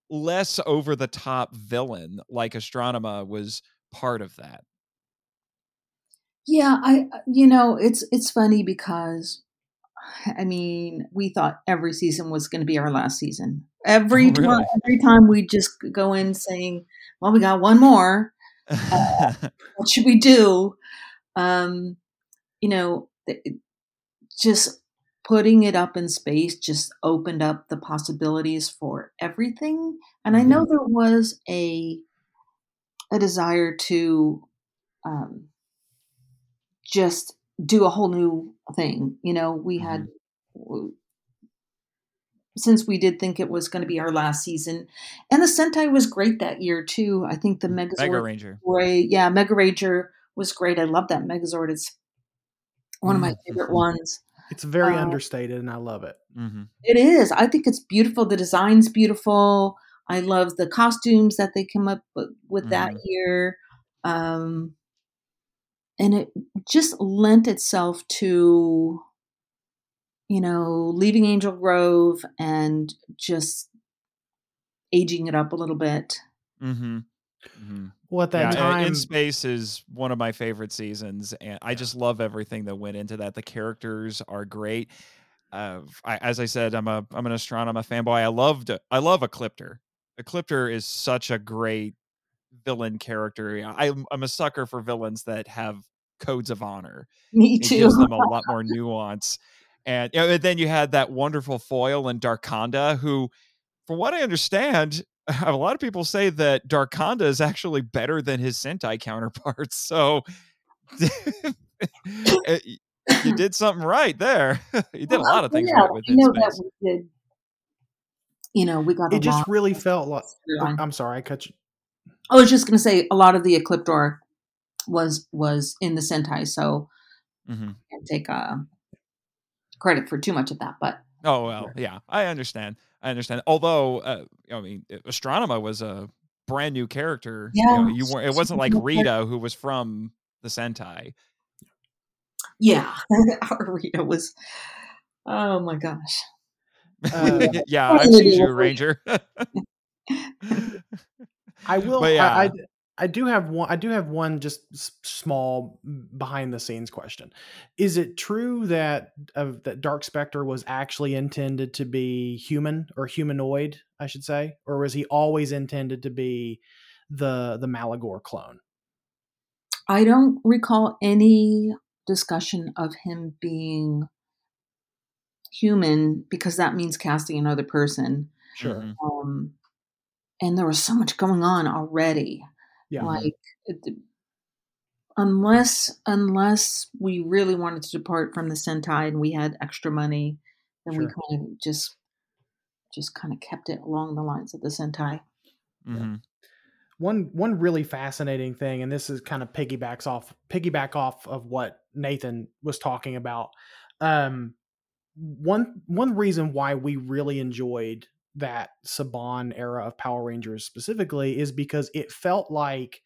less over the top villain like Astronema was part of that. Yeah i you know it's it's funny because i mean we thought every season was going to be our last season. *laughs* Every Oh, time every time we just go in saying well we got one more. *laughs* What should we do? Um you know just putting it up in space just opened up the possibilities for everything and i know there was a a desire to um just do a whole new thing you know we had since we did think it was going to be our last season and the sentai was great that year too i think the megazord Mega Ranger. great. Yeah, Mega Ranger was great. I love that Megazord. It's one of my favorite ones. It's very Uh, understated, and I love it. hmm It is. I think it's beautiful. The design's beautiful. I love the costumes that they come up with, that Mhm. year. Um, and it just lent itself to, you know, leaving Angel Grove and just aging it up a little bit. hmm hmm Well, at that yeah, time, In Space is one of my favorite seasons, and I just love everything that went into that. The characters are great. Uh, I, as I said, I'm a I'm an Astronema fanboy. I loved I love Ecliptor. Ecliptor is such a great villain character. I'm I'm a sucker for villains that have codes of honor. Me It too. gives them a lot more nuance. And, you know, and then you had that wonderful foil in Darkonda, who, from what I understand, *laughs* a lot of people say that Darkonda is actually better than his Sentai counterparts. So *laughs* eh, you *coughs* did something right there. *laughs* you did a lot of things yeah, right with I In know Space. that we did. You know, we got a it just lot. really felt like. I'm sorry, I cut you. I was just going to say a lot of the Ecliptor was was in the Sentai, so Mhm. I can't take uh, credit for too much of that. But Oh well, yeah, I understand. I understand. Although, uh, I mean, Astronema was a brand new character. you know, Yeah, you weren't. It wasn't like Rita, who was from the Sentai. yeah, *laughs* our Rita was. Oh my gosh! Uh, *laughs* yeah, I've Wasn't seen you. Ranger. *laughs* I will. But I, yeah. I, I do have one. I do have one just small behind the scenes question. Is it true that uh, that Dark Spectre was actually intended to be human or humanoid? I should say, or was he always intended to be the the Malagor clone? I don't recall any discussion of him being human because that means casting another person. Sure. Um, and there was so much going on already. Yeah. like unless unless we really wanted to depart from the sentai and we had extra money then we kind of just just kind of kept it along the lines of the sentai Mm-hmm. one one really fascinating thing and this is kind of piggybacks off piggyback off of what nathan was talking about um one one reason why we really enjoyed that saban era of power rangers specifically is because it felt like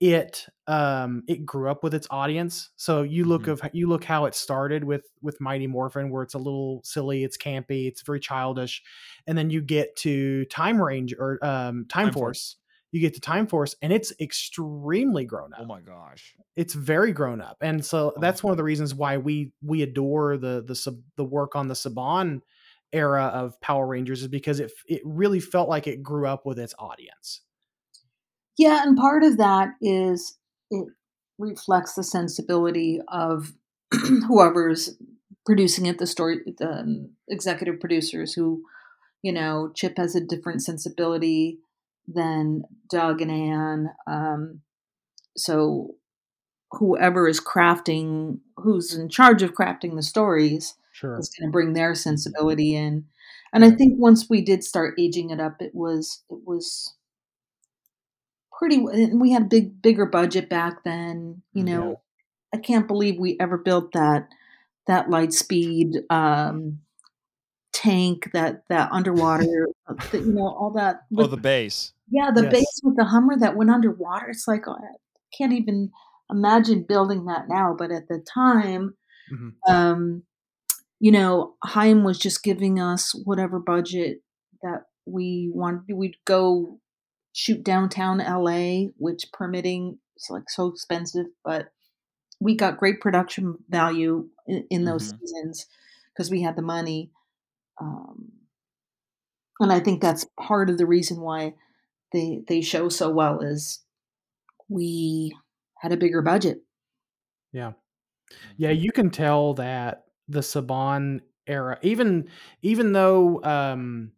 it um it grew up with its audience so you look Mhm. of you look how it started with with mighty morphin where it's a little silly it's campy it's very childish and then you get to time range or um time, Time force. Force. you get to time force and it's extremely grown up Oh my gosh. it's very grown up and so Oh. that's one of the reasons why we we adore the the sub, the work on the saban era of Power Rangers is because it it really felt like it grew up with its audience. Yeah, and part of that is it reflects the sensibility of *clears throat* whoever's producing it, the story, the um, executive producers who, you know, Chip has a different sensibility than Doug and Ann. Um, so whoever is crafting, who's in charge of crafting the stories, Sure. is going to bring their sensibility in. And I think once we did start aging it up, it was it was pretty. and We had a big bigger budget back then. You Mm, know, yeah. I can't believe we ever built that that light speed um, tank, that that underwater, uh, the, you know, all that. Oh, the base. yeah, the Yes. base with the Hummer that went underwater. It's like oh, I can't even imagine building that now. But at the time, Mhm. um, you know, Haim was just giving us whatever budget that we wanted. We'd go shoot downtown LA, which permitting is like so expensive, but we got great production value in, in those Mhm. seasons because we had the money. Um, and I think that's part of the reason why they they show so well is we had a bigger budget. Yeah. Yeah, you can tell that the Saban era, even even though um,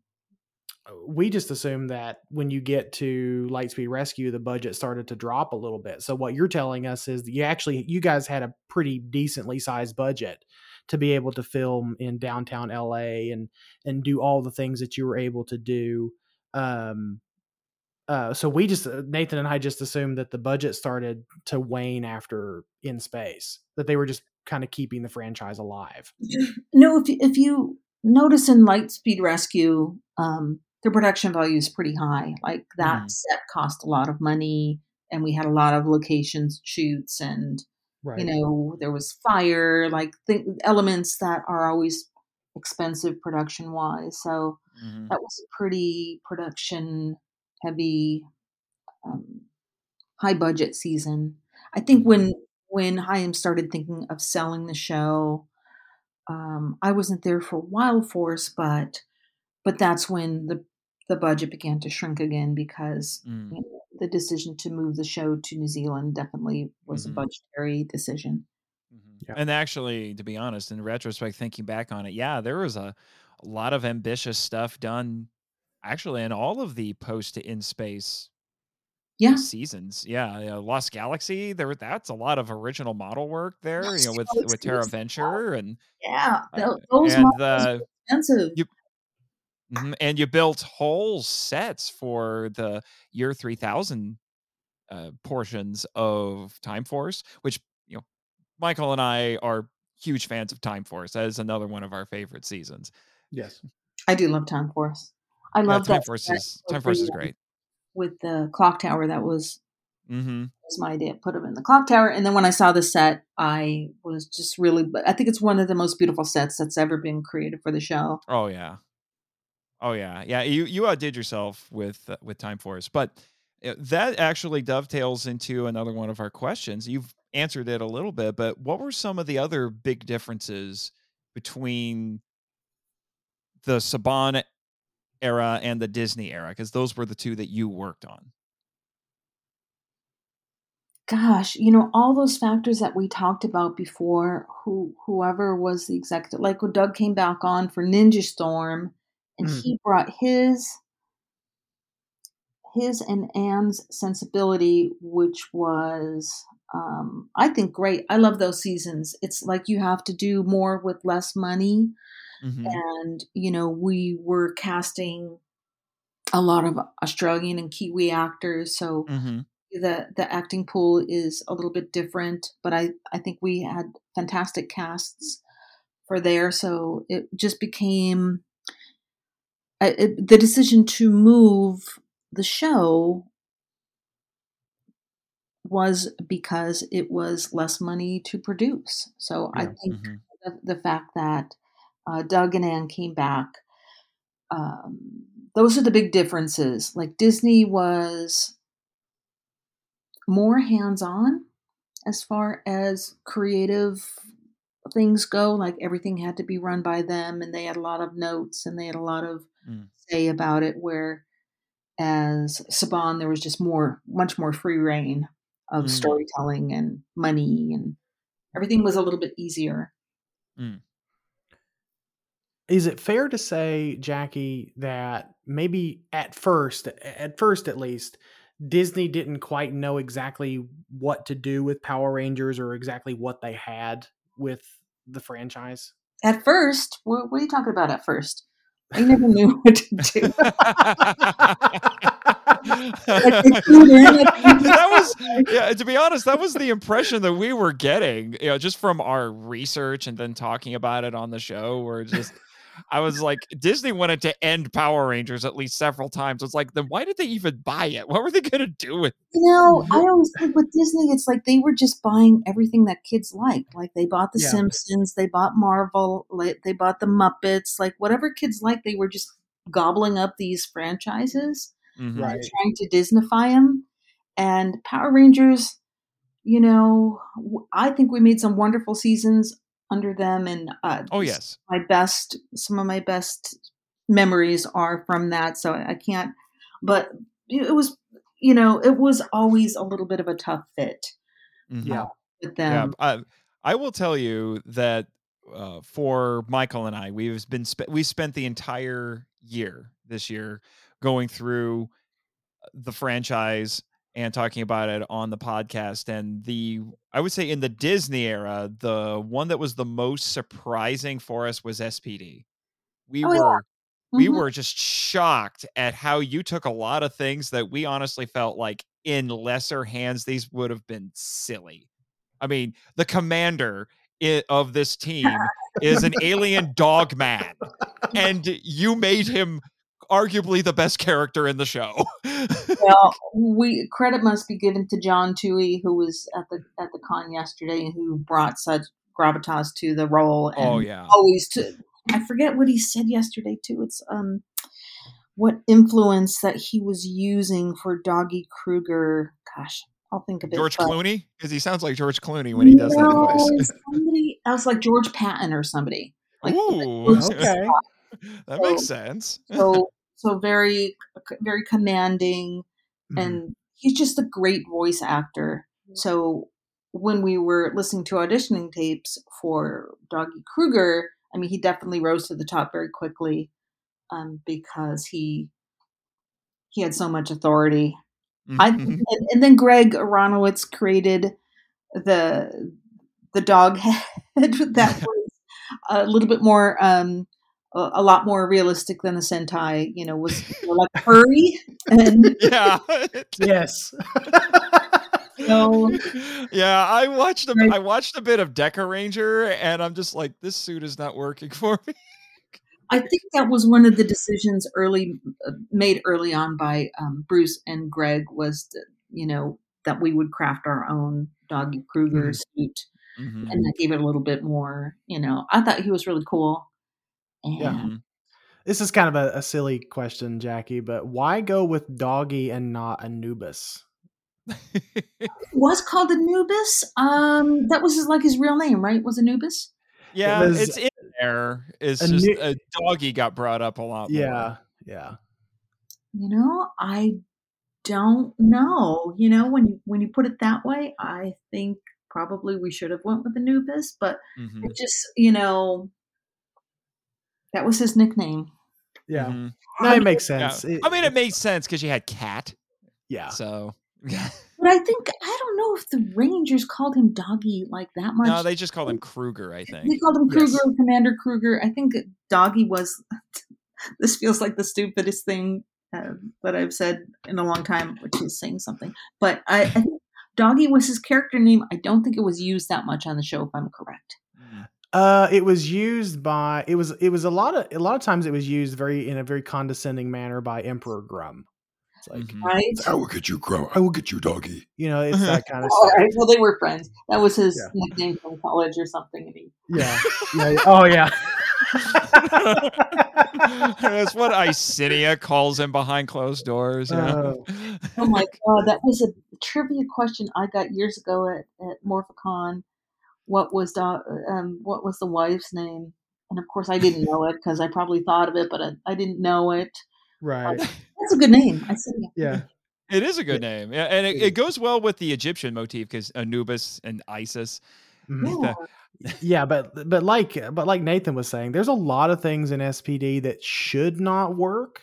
we just assume that when you get to Lightspeed Rescue, the budget started to drop a little bit. So what you're telling us is that you actually you guys had a pretty decently sized budget to be able to film in downtown LA and and do all the things that you were able to do. Um, uh, so we just uh, Nathan and I just assumed that the budget started to wane after In Space, that they were just kind of keeping the franchise alive. *clears throat* No, if you, if you notice in Lightspeed Rescue, um, the production value is pretty high. Like that Mhm. set cost a lot of money, and we had a lot of locations shoots, and Right. you know there was fire, like th- elements that are always expensive production wise. So Mhm. that was a pretty production heavy, um, high budget season. I think when when Haim started thinking of selling the show, um, I wasn't there for Wild Force, but but that's when the the budget began to shrink again because Mm. you know, the decision to move the show to New Zealand definitely was Mhm. a budgetary decision. Mhm. Yeah. And actually, to be honest, in retrospect, thinking back on it, yeah, there was a, a lot of ambitious stuff done actually in all of the post to in space Yeah, seasons. Yeah, yeah, Lost Galaxy, there that's a lot of original model work there, you know, with Lost with Terra was- Venture and yeah, Uh, tho- those and models the- were expensive. you- Mhm, and you built whole sets for the year 3000 uh, portions of Time Force, which, you know, Michael and I are huge fans of Time Force. That is another one of our favorite seasons. Yes. I do love Time Force. I Yeah, love Time that Force is Time Force is great. With the clock tower. That was mm-hmm. was my idea. Put them in the clock tower, and then when I saw the set, I was just really. I think it's one of the most beautiful sets that's ever been created for the show. Oh yeah, oh yeah, yeah. You you outdid yourself with uh, with Time Force, but uh, that actually dovetails into another one of our questions. You've answered it a little bit, but what were some of the other big differences between the Saban era and the Disney era? Because those were the two that you worked on. Gosh, you know all those factors that we talked about before. Who whoever was the executive, like when Doug came back on for Ninja Storm, and Mhm. he brought his his and Ann's sensibility, which was, um, I think, great. I love those seasons. It's like you have to do more with less money. Mhm. and you know we were casting a lot of Australian and Kiwi actors, so Mhm. the the acting pool is a little bit different. But I I think we had fantastic casts for there, so it just became I it, the decision to move the show was because it was less money to produce. So I Yeah. think Mhm. the, the fact that uh, Doug and Ann came back. Um, those are the big differences. Like Disney was more hands on as far as creative things go. Like everything had to be run by them, and they had a lot of notes and they had a lot of Mm. say about it. Where as Saban, there was just more, much more free reign of Mm. storytelling and money, and everything was a little bit easier. Is it fair to say, Jackie, that maybe at first, at first at least, Disney didn't quite know exactly what to do with Power Rangers or exactly what they had with the franchise? At first, what, what are you talking about? At first, I never knew *laughs* what to do. *laughs* that was yeah to be honest that was the impression that we were getting you know just from our research and then talking about it on the show where just i was like disney wanted to end power rangers at least several times it's like then why did they even buy it what were they going to do with it? You know, I always think with Disney, it's like they were just buying everything that kids liked. Like they bought The Yeah. Simpsons, they bought Marvel, like they bought the Muppets, like whatever kids liked, they were just gobbling up these franchises Mhm. Right. trying to Disneyfy them. And Power Rangers, you know, I think we made some wonderful seasons under them, and uh, oh yes my best some of my best memories are from that so i can't but it was you know it was always a little bit of a tough fit Mhm. Yeah. with yeah them I, I will tell you that uh, for michael and i we've been spe- we spent the entire year this year going through the franchise and talking about it on the podcast and the i would say in the disney era the one that was the most surprising for us was spd we Oh, yeah. were we mm-hmm. were just shocked at how you took a lot of things that we honestly felt like in lesser hands these would have been silly. I mean the commander of this *laughs* team is an alien dog man and you made him arguably the best character in the show. *laughs* Well we credit must be given to john tui who was at the at the con yesterday who brought such gravitas to the role and oh yeah. always to i forget what he said yesterday too. It's um what influence that he was using for doggy cruger gosh i'll think of it george but- clooney? Because he sounds like george clooney when he does that voice. somebody else like George Patton or somebody. Like Ooh, *laughs* Okay. *laughs* that makes sense. so so very very commanding Mhm. and he's just a great voice actor. So when we were listening to auditioning tapes for Doggy Cruger, I mean he definitely rose to the top very quickly um, because he he had so much authority. I Mhm. and, and then Greg Aronowitz created the the dog *laughs* head that *laughs* was a little bit more um a, a lot more realistic than the Sentai, you know, was more like hurry and *laughs* yeah yes. *laughs* so yeah i watched a, Right. i watched a bit of Dekaranger and i'm just like this suit is not working *laughs* for me I think that was one of the decisions early uh, made early on by um, Bruce and Greg was that, you know that we would craft our own Doggy Cruger Mhm. suit Mhm. and that gave it a little bit more, you know. I thought he was really cool. And Yeah. Mhm. This is kind of a, a silly question, Jackie, but why go with Doggy and not Anubis? *laughs* was called Anubis. Um, that was his, like his real name, right? Was Anubis? yeah was it's in there it's a just a doggy got brought up a lot more. Yeah. Yeah. You know, I don't know. You know, when you when you put it that way, I think probably we should have went with Anubis, but Mhm. it just you know that was his nickname. Yeah. Mhm. No, it makes *laughs* Yeah. sense. It- i mean it made sense because you had cat yeah. so *laughs* But I think I don't know if the Rangers called him Doggy like that much. no they just called him cruger i think They called him Yes. Cruger, Commander Cruger. I think Doggy was. *laughs* this feels like the stupidest thing uh, that I've said in a long time, which is saying something. But I, I think Doggy was his character name. I don't think it was used that much on the show, if I'm correct. Uh, it was used by it was it was a lot of a lot of times it was used very in a very condescending manner by Emperor Gruumm. It's like Mhm. Right. I will get you, Crow. I will get you, doggy. you know it's that kind of All stuff. right. Well, they were friends. That was his Yeah. nickname from college or something. And he, Yeah. yeah. *laughs* yeah. Oh yeah. *laughs* That's what Isinia calls him behind closed doors. You know? oh my god, that was a trivia question I got years ago at, at Morphicon. What was the um, what was the wife's name? And of course, I didn't know it because I probably thought of it, but I, I didn't know it. Right. *laughs* That's a good name. I said, Yeah. It is a good name, yeah, and it, it goes well with the Egyptian motif because Anubis and Isis. Mhm. Yeah. yeah but but like but like nathan was saying there's a lot of things in spd that should not work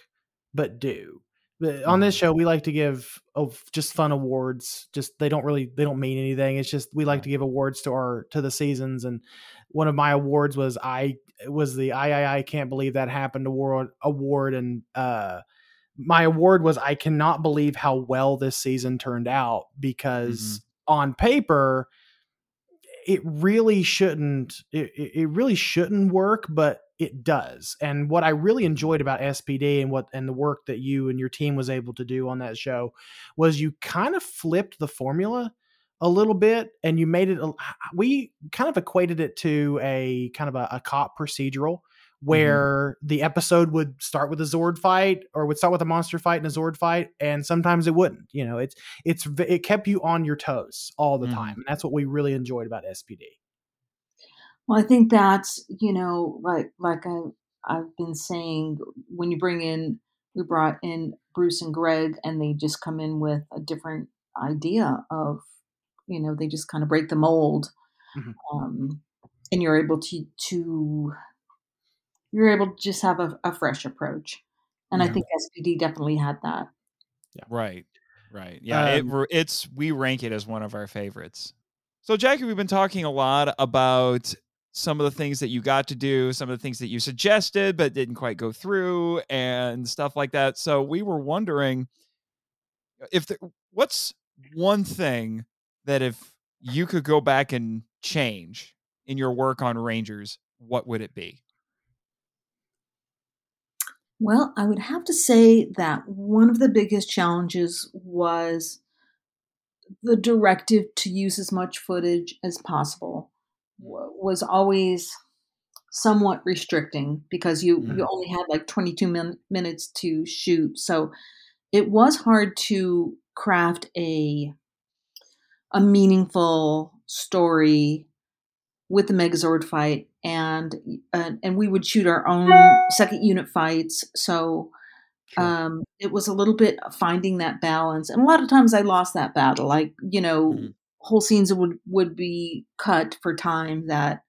but do but on this Mhm. show we like to give oh, just fun awards just they don't really they don't mean anything it's just we like to give awards to our to the seasons and one of my awards was i was the i i I can't believe that happened award award and uh my award was i cannot believe how well this season turned out because on paper it really shouldn't it, it really shouldn't work but it does. And what i really mm-hmm. enjoyed about spd and what and the work that you and your team was able to do on that show was you kind of flipped the formula a little bit and you made it a- we kind of equated it to a kind of a, a cop procedural where the episode would start with a zord fight or would start with a monster fight and a zord fight and sometimes it wouldn't you know it's it's it kept you on your toes all the Mhm. time and that's what we really enjoyed about spd Well, I think that's you know like like I I've been saying when you bring in we brought in Bruce and Greg and they just come in with a different idea of you know they just kind of break the mold Mhm. um, and you're able to to you're able to just have a, a fresh approach and I think SPD definitely had that. Yeah. Right. Right. Yeah. Um, we're- it's we rank it as one of our favorites. So Jackie, we've been talking a lot about some of the things that you got to do, some of the things that you suggested but didn't quite go through, and stuff like that. So we were wondering if the, what's one thing that if you could go back and change in your work on Rangers, what would it be? Well, I would have to say that one of the biggest challenges was the directive to use as much footage as possible was always somewhat restricting because you you Mhm. only had like 22 min- minutes to shoot so it was hard to craft a a meaningful story with the megazord fight and uh, and we would shoot our own second unit fights so um, it was a little bit finding that balance and a lot of times i lost that battle like you know Mhm. whole scenes would would be cut for time that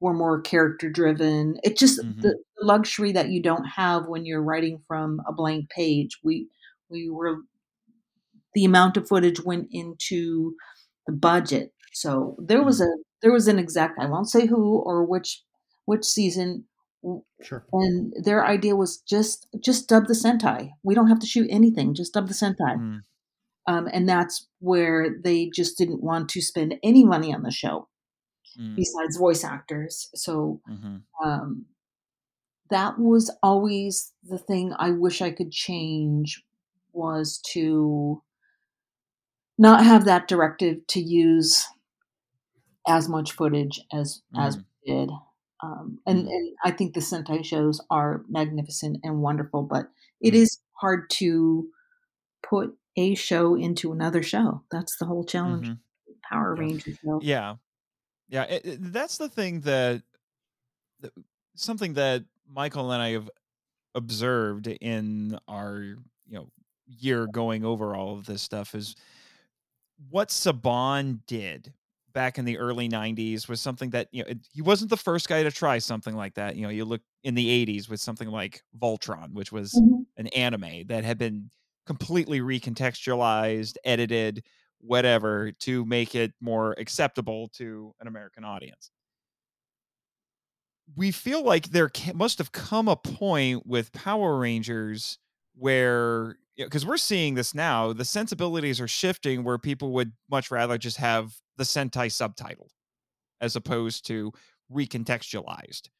were more character driven it just Mhm. the, the luxury that you don't have when you're writing from a blank page we we were the amount of footage went into the budget so there was a there was an exact i won't say who or which which season sure and their idea was just just dub the sentai we don't have to shoot anything just dub the sentai Mm. um, and that's where they just didn't want to spend any money on the show Mm. besides voice actors so Mhm. um, that was always the thing i wish i could change was to not have that directive to use as much footage as as Mm. we did um, and Mm. and i think the sentai shows are magnificent and wonderful but it Mm. is hard to put a show into another show that's the whole challenge Mhm. power Yeah. ranger show Yeah, yeah. it- it- that's the thing that, that something that Michael and I have observed in our you know year going over all of this stuff is what Saban did back in the early 90s was something that you know it, he wasn't the first guy to try something like that you know you look in the 80s with something like Voltron which was Mhm. an anime that had been completely recontextualized edited whatever to make it more acceptable to an American audience we feel like there must have come a point with Power Rangers where because we're seeing this now, the sensibilities are shifting where people would much rather just have the Sentai subtitled as opposed to recontextualized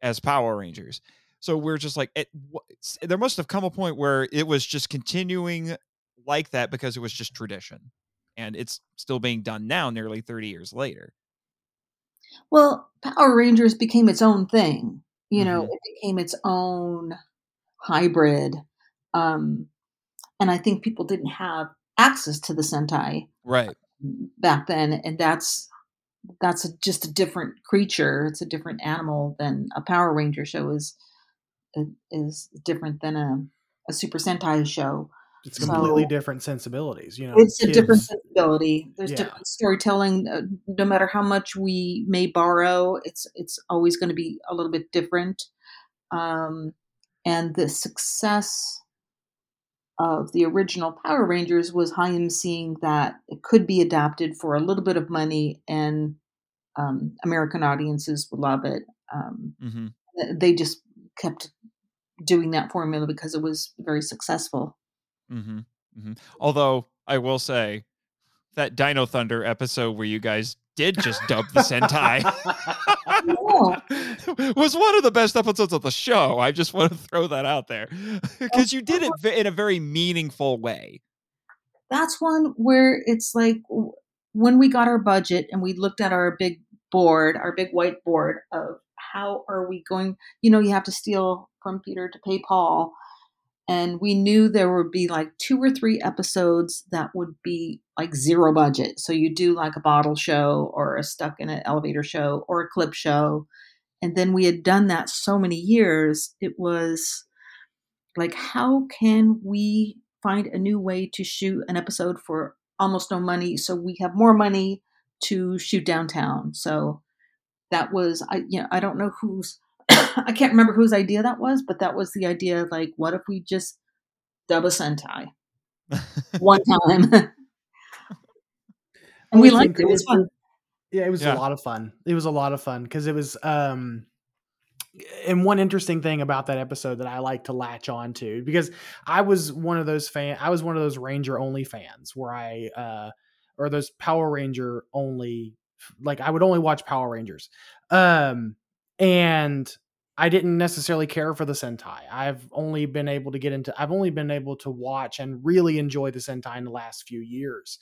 as Power Rangers. So we're just like, it, there must have come a point where it was just continuing like that because it was just tradition, and it's still being done now, nearly thirty years later. Well, Power Rangers became its own thing. You know, Mhm. it became its own hybrid. Um, and I think people didn't have access to the Sentai Right. Back then. And that's that's a, just a different creature. It's a different animal than a Power Ranger show is is different than a, a Super Sentai show. It's completely So- different sensibilities. You know, it's a different sensibility. There's Yeah. different storytelling. Uh, no matter how much we may borrow, it's it's always going to be a little bit different. Um, and the success of the original Power Rangers was Haim seeing that it could be adapted for a little bit of money, and um, American audiences would love it. Um, hmm they just kept doing that formula because it was very successful. hmm hmm Although I will say that Dino Thunder episode where you guys did just dub the Sentai *laughs* *laughs* *laughs* was one of the best episodes of the show. I just want to throw that out there *laughs* because you did it in a very meaningful way. that's one where it's like when we got our budget and we looked at our big board, our big whiteboard of how are we going, you know, you have to steal from Peter to pay Paul. And we knew there would be like two or three episodes that would be like zero budget. So you do like a bottle show or a stuck in an elevator show or a clip show. And then we had done that so many years, it was like how can we find a new way to shoot an episode for almost no money so we have more money to shoot downtown so that was i you know i don't know whose *coughs* i can't remember whose idea that was but that was the idea like what if we just dub a sentai *laughs* one time *laughs* and we liked it it was fun Yeah, it was Yeah. a lot of fun. It was a lot of fun because it was um and one interesting thing about that episode that I like to latch on to because I was one of those fan I was one of those Ranger only fans where I uh or those Power Ranger only like I would only watch Power Rangers. Um and I didn't necessarily care for the Sentai. I've only been able to get into I've only been able to watch and really enjoy the Sentai in the last few years.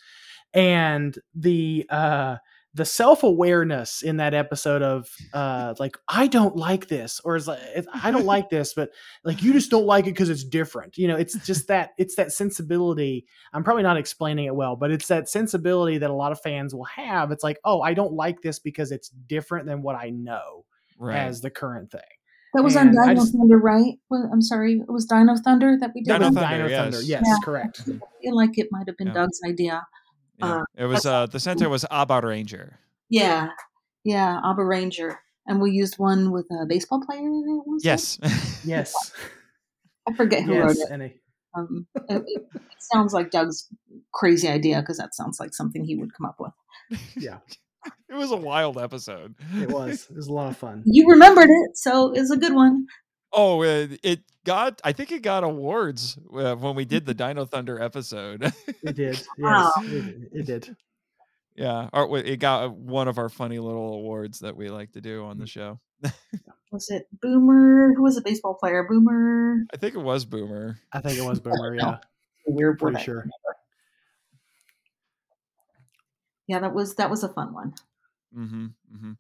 And the uh the self-awareness in that episode of uh *laughs* like i don't like this or is like i don't like this but like you just don't like it because it's different you know it's just that it's that sensibility i'm probably not explaining it well but it's that sensibility that a lot of fans will have it's like oh i don't like this because it's different than what i know Right. as the current thing that was on and I dino just- thunder right well, i'm sorry it was dino thunder that we did Dino It Thunder, Dino yes. Thunder. yes Yeah. correct i feel like it might have been Yeah. doug's idea Yeah. uh, it was uh the Sentai was Abaranger. Yeah, yeah, Abaranger, and we used one with a baseball player. Was? Yes. *laughs* yes I forget who wrote it. and it- Um, it, it sounds like Doug's crazy idea because that sounds like something he would come up with. yeah it was a wild episode. it was it was a lot of fun You remembered it, so it's a good one. Oh, it, it got. I think it got awards uh, when we did the Dino Thunder episode. *laughs* it did *laughs* yes Wow. it, it did yeah, or it got one of our funny little awards that we like to do on the show. Was it Boomer? Who was a baseball player? Boomer. I think it was Boomer. i think it was *laughs* boomer yeah A weird word. pretty sure remember. Yeah, that was that was a fun one. Mm-hmm, mm-hmm.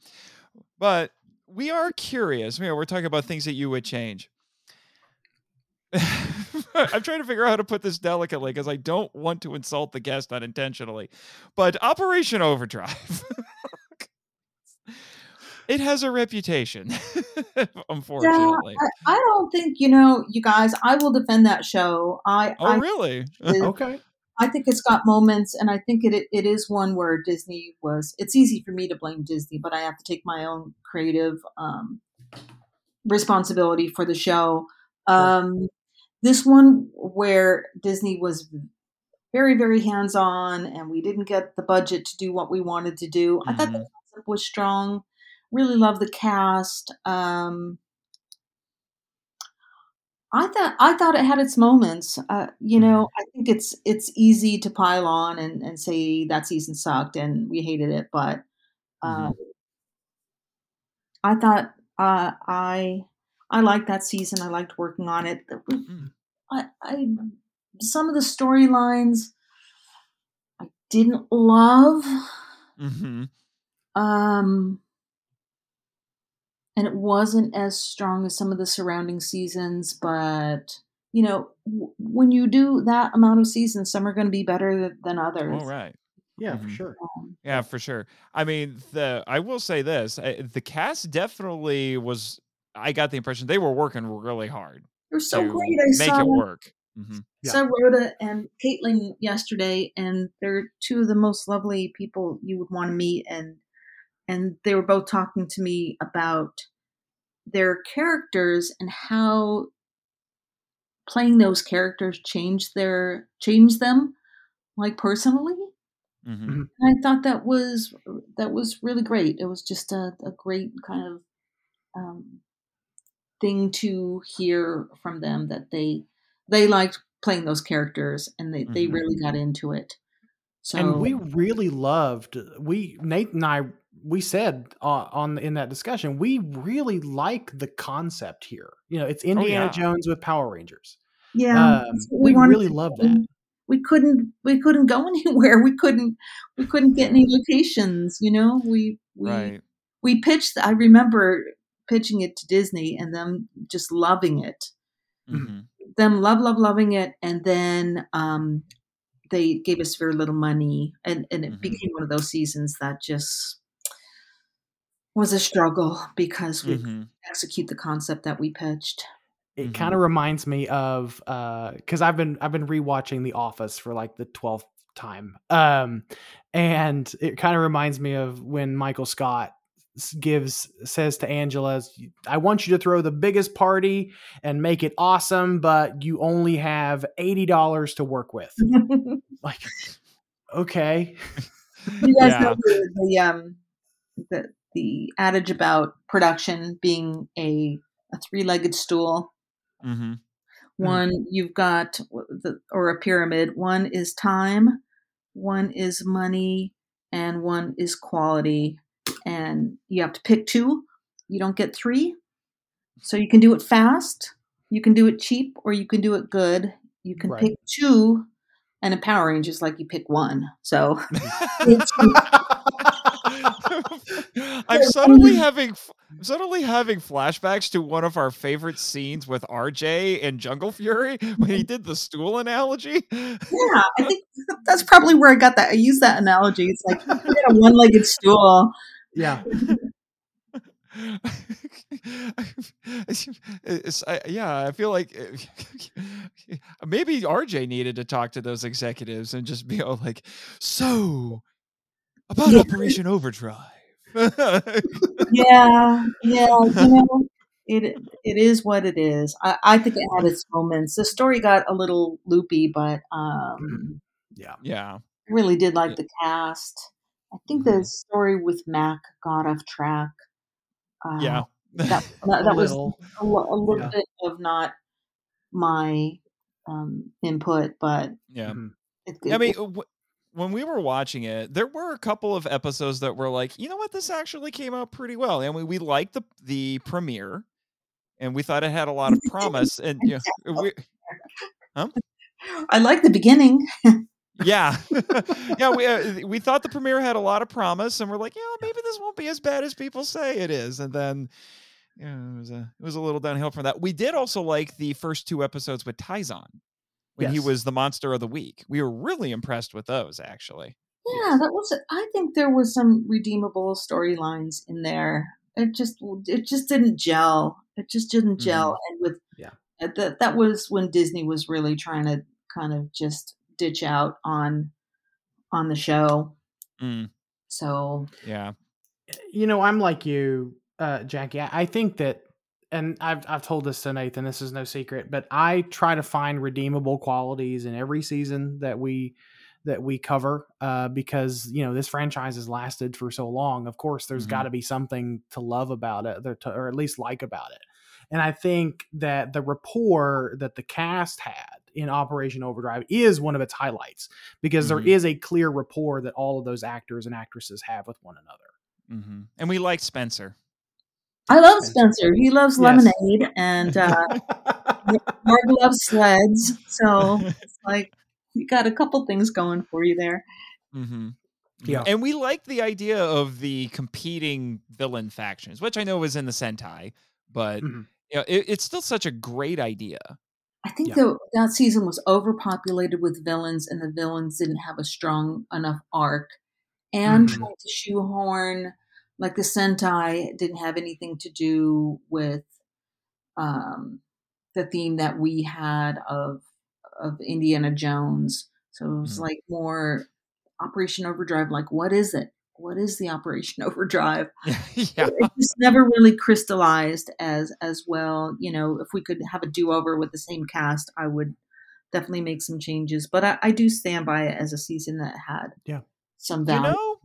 But we are curious. You know, we're talking about things that you would change. *laughs* I'm trying to figure out how to put this delicately because I don't want to insult the guest unintentionally. But Operation Overdrive. *laughs* it has a reputation, *laughs* unfortunately. I, I don't think you know, you guys. I will defend that show. I oh, I really? okay I think it's got moments, and I think it it is one where Disney was. It's easy for me to blame Disney, but I have to take my own creative um, responsibility for the show. Um, this one where Disney was very very hands on, and we didn't get the budget to do what we wanted to do. I thought the concept was strong. Really love the cast. Um, I thought I thought it had its moments. Uh, you know, I think it's it's easy to pile on and, and say that season sucked and we hated it, but uh, I thought uh, I I liked that season. I liked working on it. Mm. I, I some of the storylines I didn't love. hmm Um, and it wasn't as strong as some of the surrounding seasons, but you know, w- when you do that amount of seasons, some are going to be better th- than others. All right. Yeah, for Mhm. sure. Um, Yeah, for sure. I mean, the I will say this: uh, the cast definitely was. I got the impression they were working really hard they're so to great. I make saw it work. hmm Yeah. saw Rhoda and Caitlin yesterday, and they're two of the most lovely people you would want to meet. And and they were both talking to me about their characters and how playing those characters changed their changed them, like personally. hmm And I thought that was that was really great. It was just a, a great kind of um, thing to hear from them that they they liked playing those characters and they, they Mhm. really got into it. So and we really loved we Nate and I we said uh, on in that discussion we really like the concept here. You know, it's Indiana yeah. Jones with Power Rangers. yeah, Um, that's what we really to love that. We couldn't we couldn't go *laughs* anywhere. We couldn't we couldn't get any locations. You know, we we Right. we pitched. I remember pitching it to Disney and them just loving it. hmm them love love loving it and then um they gave us very little money and and it Mhm. became one of those seasons that just was a struggle because we hmm execute the concept that we pitched It Mhm. kind of reminds me of uh because I've been I've been rewatching The Office for like the twelfth time, um, and it kind of reminds me of when Michael Scott gives says to Angela, "I want you to throw the biggest party and make it awesome, but you only have eighty dollars to work with." *laughs* Like, okay, You guys yeah. know the, the um the the adage about production being a a three-legged stool. Hmm. One you've got the or a pyramid. One is time one is money and one is quality. And you have to pick two. You don't get three. So you can do it fast you can do it cheap or you can do it good. You can Right. pick two and in power rangers like you pick one. So *laughs* *laughs* *laughs* I'm suddenly having I'm suddenly having flashbacks to one of our favorite scenes with RJ and Jungle Fury when he mm-hmm. did the stool analogy. yeah i think that's probably where i got that i use that analogy. It's like you get a one-legged stool. Yeah, *laughs* *laughs* I- yeah, I feel like maybe RJ needed to talk to those executives and just be all like, "So, about Operation Overdrive." *laughs* yeah, yeah, you know, it it is what it is. I, I think it had its moments. The story got a little loopy, but um, *clears throat* yeah. yeah. I really did like Yeah. the cast. I think the Mhm. story with Mac got off track. Uh, Yeah. *laughs* that that, A that was little. a, a little Yeah. bit of not my um, input, but yeah. Mhm. it, I mean, w- when we were watching it, there were a couple of episodes that were like, you know what, this actually came out pretty well, and we, we liked the the premiere, and we thought it had a lot of *laughs* promise, and you know, we, *laughs* I like the beginning. *laughs* yeah, yeah, we uh, we thought the premiere had a lot of promise, and we're like, yeah, maybe this won't be as bad as people say it is, and then. Yeah, it was a it was a little downhill from that. We did also like the first two episodes with Tyzonn when he was the monster of the week. We were really impressed with those, actually. Yeah, that was. I think there was some redeemable storylines in there. It just, it just didn't gel. It just didn't gel. And with Yeah. uh, that, that was when Disney was really trying to kind of just ditch out on on the show. Mm, So yeah. you know, I'm like you, uh, Jackie. I, I think that, and I've I've told this to Nathan. This is no secret, but I try to find redeemable qualities in every season that we that we cover, uh, because you know this franchise has lasted for so long. Of course, there's Mhm. got to be something to love about it, or, to, or at least like about it. And I think that the rapport that the cast had in Operation Overdrive is one of its highlights because Mhm. there is a clear rapport that all of those actors and actresses have with one another. hmm And we like Spencer. I love Spencer. Spencer. He loves Yes. lemonade, and uh, *laughs* Norg loves sleds. So *laughs* it's like you got a couple things going for you there. hmm Yeah. And we like the idea of the competing villain factions, which I know was in the Sentai, but Mhm. you know, it, it's still such a great idea I think Yeah. though that season was overpopulated with villains, and the villains didn't have a strong enough arc. And Mhm. trying to shoehorn like the Sentai didn't have anything to do with um, the theme that we had of of Indiana Jones. So it was Mhm. like more Operation Overdrive. Like, what is it? What is the Operation *laughs* Overdrive? *laughs* yeah. it it just never really crystallized as as well. You know, if we could have a do over with the same cast, I would definitely make some changes. But I, I do stand by it as a season that had Yeah. some You value. know,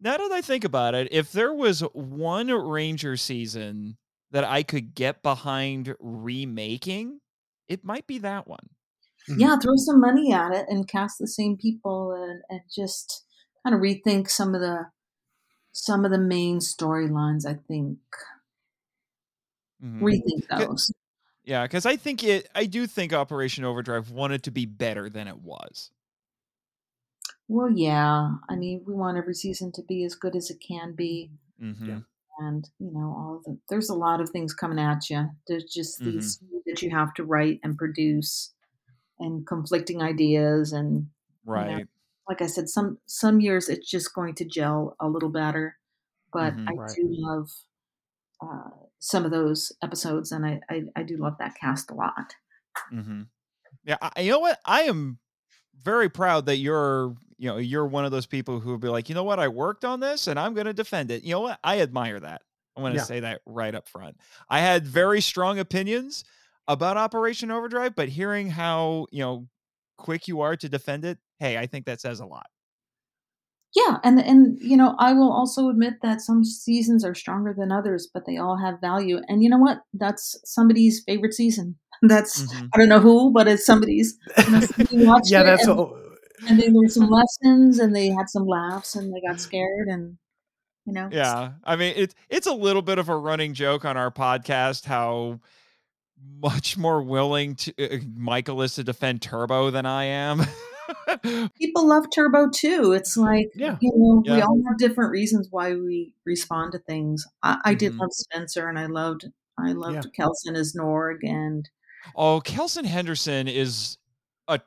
now that I think about it, if there was one Ranger season that I could get behind remaking, it might be that one. yeah, throw some money at it and cast the same people and, and just kind of rethink some of the some of the main storylines. I think Mm-hmm. rethink those. Yeah, because I think it. I do think Operation Overdrive wanted to be better than it was. Well, yeah. I mean, we want every season to be as good as it can be. hmm and you know all of the there's a lot of things coming at you there's just Mhm. these that you have to write and produce and conflicting ideas and Right. like i said some some years it's just going to gel a little better but Mhm. i Right. do love uh, some of those episodes and I, I i do love that cast a lot hmm Yeah. I, you know what? I am very proud that you're. You know, you're one of those people who will be like, you know what? I worked on this, and I'm going to defend it. You know what? I admire that. I want to Yeah. say that right up front. I had very strong opinions about Operation Overdrive, but hearing how you know quick you are to defend it, hey, I think that says a lot. yeah and and you know i will also admit that some seasons are stronger than others but they all have value and you know what that's somebody's favorite season *laughs* that's Mhm. I don't know who, but it's somebody's. You know, somebody *laughs* yeah, *laughs* that's what, and there were some *laughs* lessons, and they had some laughs, and they got scared, and you know, Yeah, I mean it's it's a little bit of a running joke on our podcast how much more willing to uh, Michael is to defend Turbo than I am. *laughs* people love Turbo too. It's like Yeah. you know, we all have different reasons why we respond to things. I, I did Mhm. love Spencer, and I loved I loved Yeah. Kelson as Norg, and oh, Kelson Henderson is a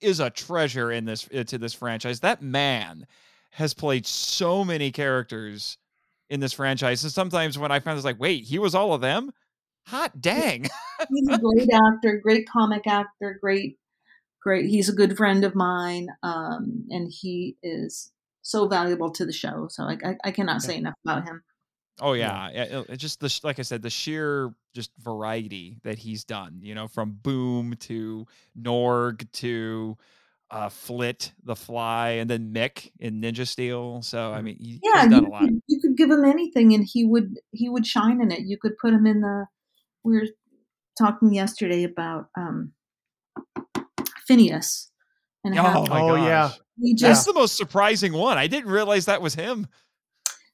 is a treasure in this uh, to this franchise. That man has played so many characters in this franchise. And sometimes when I found it's like, wait, he was all of them? Hot dang. he's a *laughs* great actor, great comic actor, great, great. He's a good friend of mine, um, and he is so valuable to the show. So I, I, I cannot say enough about him. Oh yeah, yeah. it- it just the like I said, the sheer just variety that he's done. You know, from Boom to Norg to uh, Flit, the Fly, and then Mick in Ninja Steel. So I mean, he, Yeah, he's done you a lot. could, you could give him anything, and he would he would shine in it. You could put him in the. We were talking yesterday about um, Phineas, and how Oh my Oh, yeah. gosh, he that's the most surprising one. I didn't realize that was him.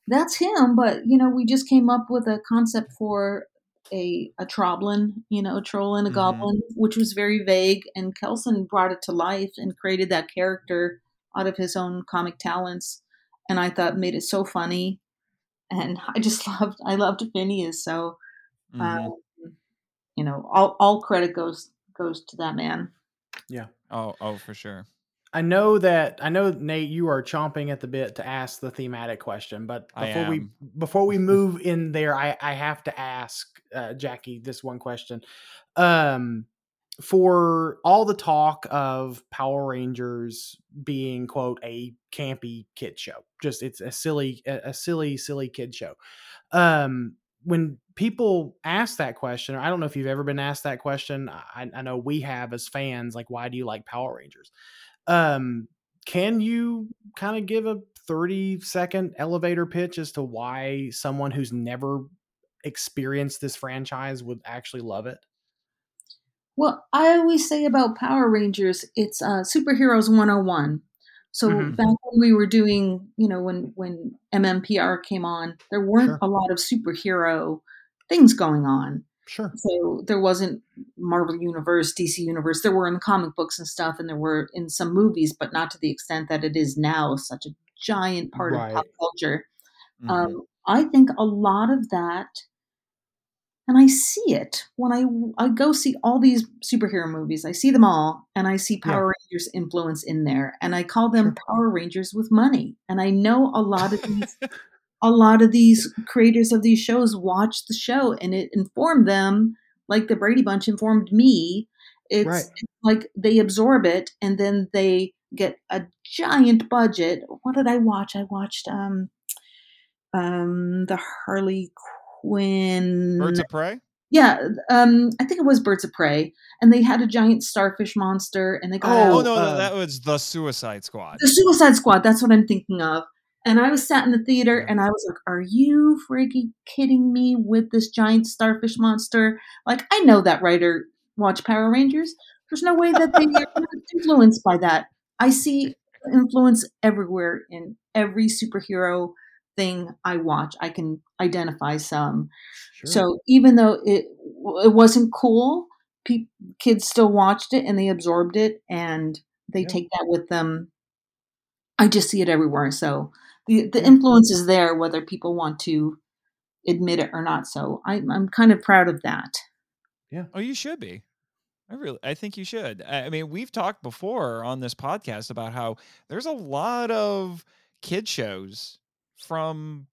That's him. But you know, we just came up with a concept for a a troblin, you know, a troll and a Mhm. goblin, which was very vague. And Kelson brought it to life and created that character out of his own comic talents, and I thought made it so funny. And *laughs* I just loved I loved Phineas. So Mhm. um, you know, all all credit goes goes to that man. Yeah. Oh, oh, for sure. I know that I know Nate, you are chomping at the bit to ask the thematic question, but before we before we *laughs* move in there, I I have to ask uh, Jackie this one question. Um, for all the talk of Power Rangers being quote a campy kid show, just it's a silly a, silly silly kid show. Um, when people ask that question, I don't know if you've ever been asked that question. I, I know we have as fans. Like, why do you like Power Rangers? Um, can you kind of give a 30 second elevator pitch as to why someone who's never experienced this franchise would actually love it? Well, I always say about Power Rangers, it's uh, superheroes 101. So Mhm. back when we were doing, you know, when when MMPR came on, there weren't Sure. a lot of superhero things going on. Sure. So there wasn't Marvel Universe, DC Universe. There were in the comic books and stuff, and there were in some movies, but not to the extent that it is now. Such a giant part Right. of pop culture. Mhm. Um, I think a lot of that, and I see it when I I go see all these superhero movies. I see them all, and I see Yeah. Power Rangers influence in there, and I call them Sure. Power Rangers with money. And I know a lot of *laughs* these a lot of these creators of these shows watch the show, and it informed them, like the Brady Bunch informed me. It's Right. like they absorb it, and then they get a giant budget. What did I watch? I watched um um the Harley Quinn Birds of Prey. yeah, um, I think it was Birds of Prey, and they had a giant starfish monster, and they got Oh, Oh, out no, uh, no, that was the Suicide Squad. the Suicide Squad. That's what I'm thinking of. And I was sat in the theater, and I was like, "Are you freaking kidding me with this giant starfish monster?" Like, I know that writer watched Power Rangers. There's no way that they are *laughs* influenced by that. I see influence everywhere in every superhero thing I watch. I can identify some. Sure. So even though it it wasn't cool, pe- kids still watched it and they absorbed it and they Yeah. take that with them. I just see it everywhere. So the the influence is there, whether people want to admit it or not. So I'm I'm kind of proud of that. Yeah. Oh, you should be. I really, I think you should. I I mean, we've talked before on this podcast about how there's a lot of kid shows from,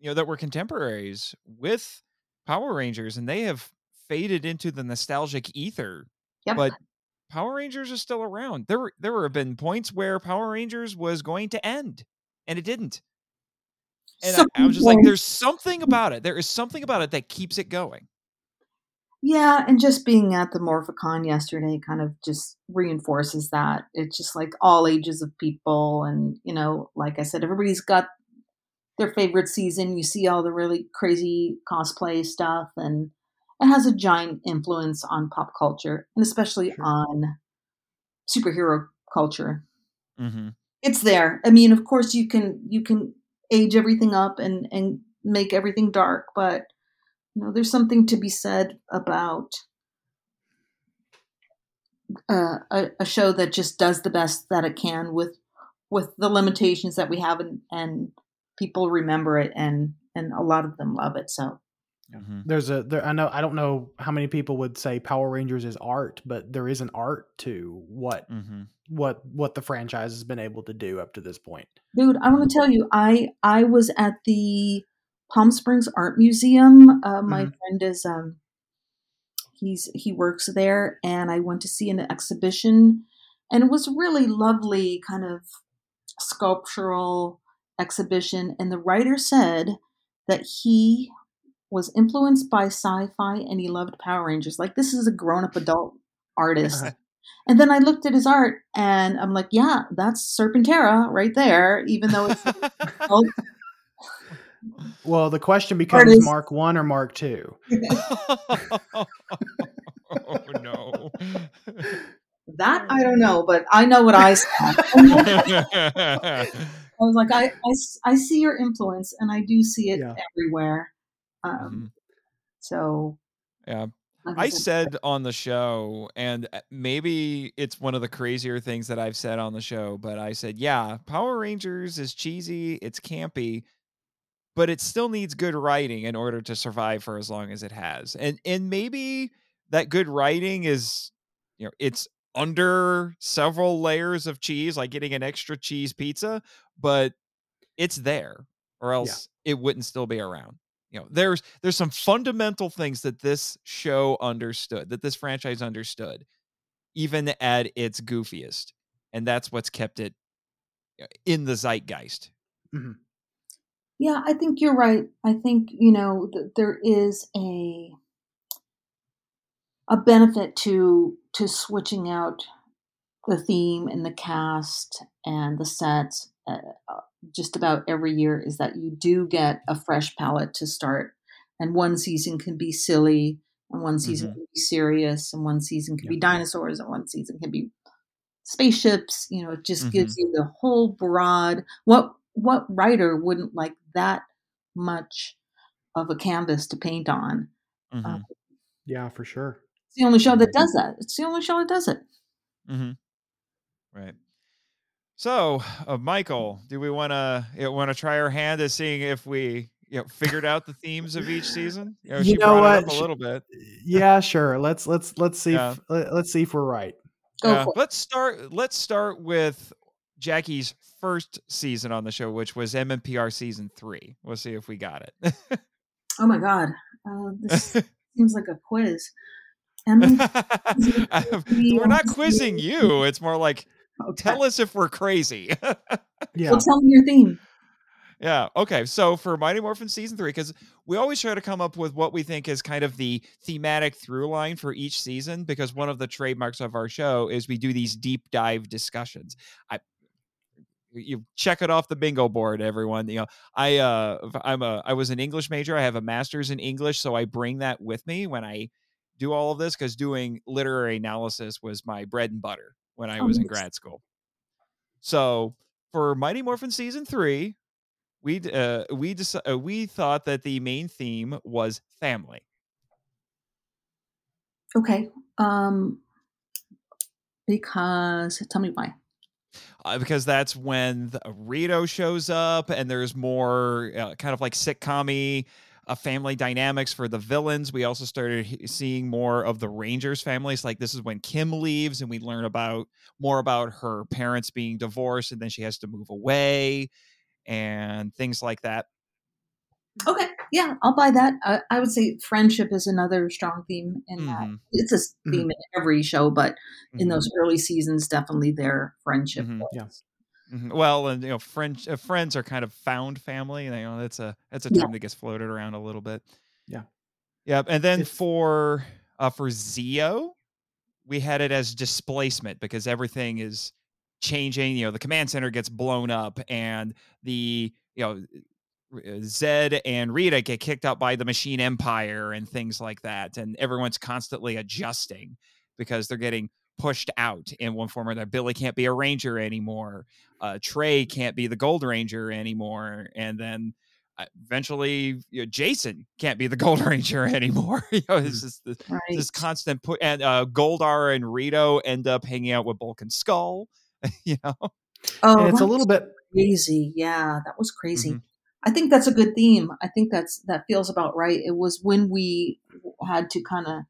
you know, that were contemporaries with Power Rangers, and they have faded into the nostalgic ether. Yep. But Power Rangers are still around. There, were- there have been points where Power Rangers was going to end, and it didn't. And I, I was just like, there's something about it. There is something about it that keeps it going. Yeah, and just being at the Morphicon yesterday kind of just reinforces that. It's just like all ages of people. And, you know, like I said, everybody's got their favorite season. You see all the really crazy cosplay stuff, and it has a giant influence on pop culture and especially Sure. on superhero culture. Mm-hmm. It's there. I mean, of course you can you can age everything up and and make everything dark, but you know, there's something to be said about uh, a, a show that just does the best that it can with with the limitations that we have, and, and people remember it, and and a lot of them love it. So Mm-hmm. there's a there I know I don't know how many people would say Power Rangers is art, but there is an art to what Mm-hmm. what what the franchise has been able to do up to this point. dude i want to tell you i i was at the palm springs art museum uh, my Mhm. friend is um he's he works there and i went to see an exhibition and it was really lovely kind of sculptural exhibition and the writer said that he was influenced by sci-fi and he loved power rangers like this is a grown-up adult artist *laughs* and then I looked at his art and I'm like, yeah, that's Serpentera right there, even though it's *laughs* Well, the question becomes is- Mark One or Mark Two. *laughs* oh no. that I don't know, but I know what I saw. I was like, I I see your influence and I do see it Yeah. everywhere. Um, Mhm. So Yeah. like I said on the show, and uh, maybe it's one of the crazier things that I've said on the show, but I said, yeah, Power Rangers is cheesy, it's campy, but it still needs good writing in order to survive for as long as it has. And and maybe that good writing is, you know, it's under several layers of cheese, like getting an extra cheese pizza, but it's there, or else it wouldn't still be around you know there's there's some fundamental things that this show understood that this franchise understood even at its goofiest and that's what's kept it uh, in the zeitgeist Yeah, I think you're right. I think you know th- there is a a benefit to to switching out the theme and the cast and the sets uh, uh, just about every year is that you do get a fresh palette to start. And one season can be silly and one season Mhm. can be serious and one season can Yeah. be dinosaurs and one season can be spaceships. You know it just gives you the whole broad what what writer wouldn't like that much of a canvas to paint on? Mhm, Yeah, for sure. it's the only show that does that. It's the only show that does it. Mhm. right so uh, michael do we want to want to try our hand at seeing if we you know figured out the themes of each season? You know, You she know brought it what? up a little bit. Yeah, sure. Let's let's let's see. Yeah. If, let- let's see if we're right. Go Yeah, for it. let's start. Let's start with Jackie's first season on the show, which was MMPR season three. We'll see if we got it. *laughs* Oh my god, uh, this *laughs* seems like a quiz. Emily, *laughs* we're not quizzing you. It's more like okay. tell us if we're crazy. *laughs* Yeah. Well, tell me your theme. Yeah. Okay. So for Mighty Morphin season three, because we always try to come up with what we think is kind of the thematic through line for each season, because one of the trademarks of our show is we do these deep dive discussions. I you check it off the bingo board, everyone. You know, I uh I'm a I was an English major. I have a master's in English, so I bring that with me when I do all of this because doing literary analysis was my bread and butter when I Oh, was in grad school. So for Mighty Morphin season three, we uh, we deci- uh, we thought that the main theme was family. Okay. Um, because tell me why. Uh, because that's when the Rito shows up, and there's more uh, kind of like sitcom uh, family dynamics for the villains. We also started seeing more of the Rangers families. Like this is when Kim leaves, and we learn about more about her parents being divorced, and then she has to move away, and things like that. Okay. Yeah, I'll buy that. I, I would say friendship is another strong theme in that. Mhm, It's a s- theme in every show, but in mhm, those early seasons, definitely their friendship. Mhm. was. Yeah. Mhm. Well, and you know, friends uh, friends are kind of found family. You know, that's a that's a Yeah. term that gets floated around a little bit. Yeah. Yep. And then It's- for uh for Zeo, we had it as displacement because everything is changing. You know, the command center gets blown up, and the you know uh, Zedd and Rita get kicked out by the Machine Empire and things like that, and everyone's constantly adjusting because they're getting pushed out in one form or another. Billy can't be a ranger anymore. Uh, Trey can't be the Gold Ranger anymore, and then uh, eventually you know, Jason can't be the *laughs* Gold Ranger anymore. *laughs* you know, it's just this, Right. this constant put, and uh, Goldar and Rito end up hanging out with Bulk and Skull. *laughs* you know, oh, and it's a little bit crazy. Yeah, that was crazy. Mhm. I think that's a good theme. I think that's that feels about right. It was when we had to kind of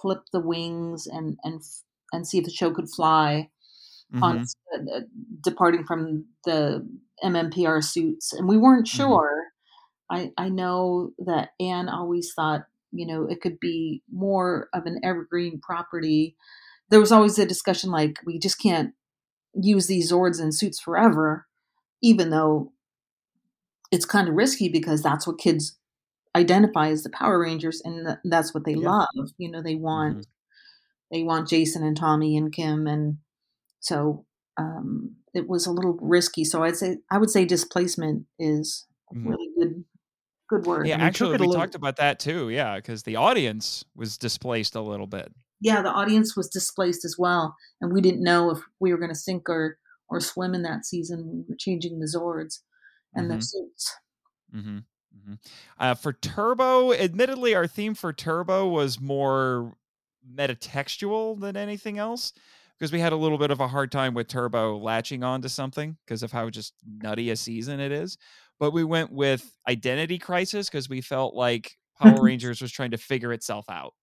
clip the wings and and and see if the show could fly on Mhm. uh, departing from the MMPR suits, and we weren't Mhm. sure. I I know that Ann always thought you know it could be more of an evergreen property. There was always a discussion like we just can't use these Zords and suits forever, even though it's kind of risky because that's what kids identify as the Power Rangers, and th- that's what they Yeah. love. You know, they want Mhm. They want Jason and Tommy and Kim, and so um, it was a little risky. So I'd say I would say displacement is a Mhm. really good good word. Yeah, actually, we little- talked about that too. Yeah, because the audience was displaced a little bit. yeah, the audience was displaced as well, and we didn't know if we were going to sink or or swim in that season. We were changing the Zords and their Mhm. suits. hmm hmm Uh, for Turbo, admittedly, our theme for Turbo was more metatextual than anything else because we had a little bit of a hard time with Turbo latching on to something because of how just nutty a season it is. But we went with Identity Crisis because we felt like Power *laughs* Rangers was trying to figure itself out.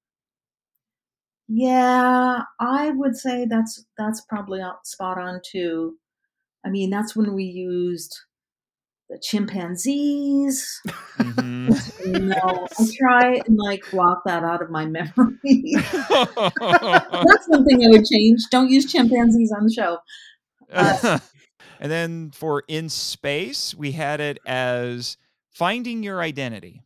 Yeah, I would say that's that's probably uh, spot on too. I mean, that's when we used the chimpanzees. *laughs* Mhm. No, I try and like block that out of my memory. *laughs* that's one thing I would change. Don't use chimpanzees on the show. *laughs* and then for in space, we had it as finding your identity.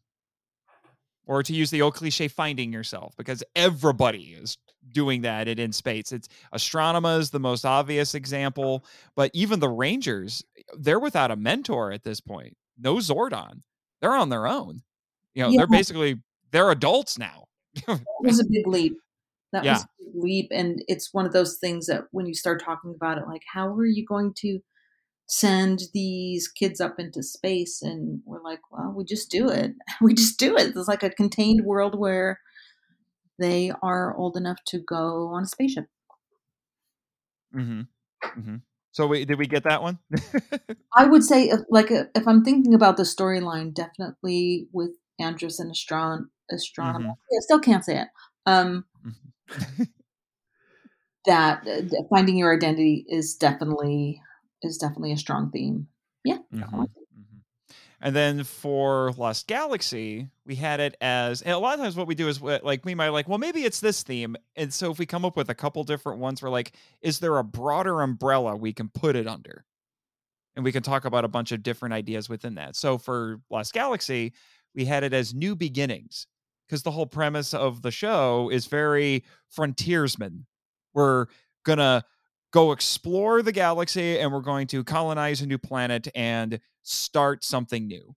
Or to use the old cliche, finding yourself, because everybody is doing that at in space. It's Astronema's, the most obvious example, but even the Rangers, eh, they're without a mentor at this point. No Zordon. They're on their own. You know, Yeah. they're basically they're adults now. That *laughs* was a big leap. That Yeah. was a big leap, and it's one of those things that when you start talking about it, like how are you going to send these kids up into space? And we're like, well, we just do it. *laughs* We just do it. It's like a contained world where they are old enough to go on a spaceship. Mm-hmm. Mm-hmm. So we did we get that one? *laughs* I would say, if, like, uh, if I'm thinking about the storyline, definitely with Andros and Astron, Astronomer. Mhm. I still can't say it. Um, *laughs* that uh, finding your identity is definitely is definitely a strong theme. Yeah. Mhm, mhm. And then for Lost Galaxy, we had it as a lot of times what we do is uh, like we might like, well, maybe it's this theme. And so if we come up with a couple different ones, we're like, is there a broader umbrella we can put it under? And we can talk about a bunch of different ideas within that. So for Lost Galaxy, we had it as new beginnings because the whole premise of the show is very frontiersman. We're gonna go explore the galaxy and we're going to colonize a new planet and start something new.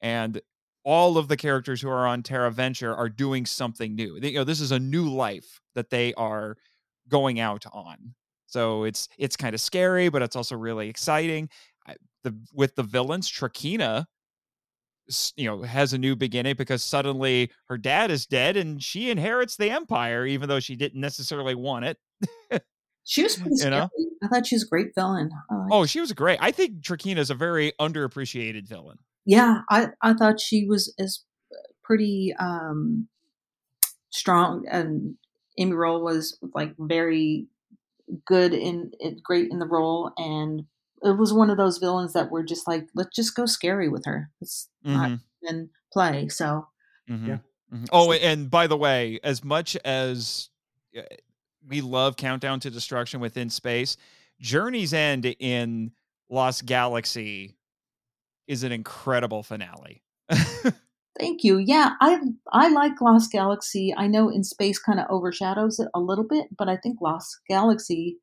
And all of the characters who are on Terra Venture are doing something new. They- You know, this is a new life that they are going out on. So it's it's kind of scary, but it's also really exciting. The with the villains, Trakina, you know, has a new beginning because suddenly her dad is dead and she inherits the empire, even though she didn't necessarily want it. *laughs* She was pretty You scary. know? I thought she was a great villain. I liked Oh, she was great. I think Trakina is a very underappreciated villain. yeah i i thought she was is pretty um strong and amy roll was like very good in it great in the role and it was one of those villains that were just like let's just go scary with her let's not Mhm, even play so mhm, Yeah. mhm. Oh, and by the way, as much as uh, we love Countdown to Destruction within space, Journey's End in Lost Galaxy is an incredible finale. *laughs* thank you yeah i i like lost galaxy i know in space kind of overshadows it a little bit but i think lost galaxy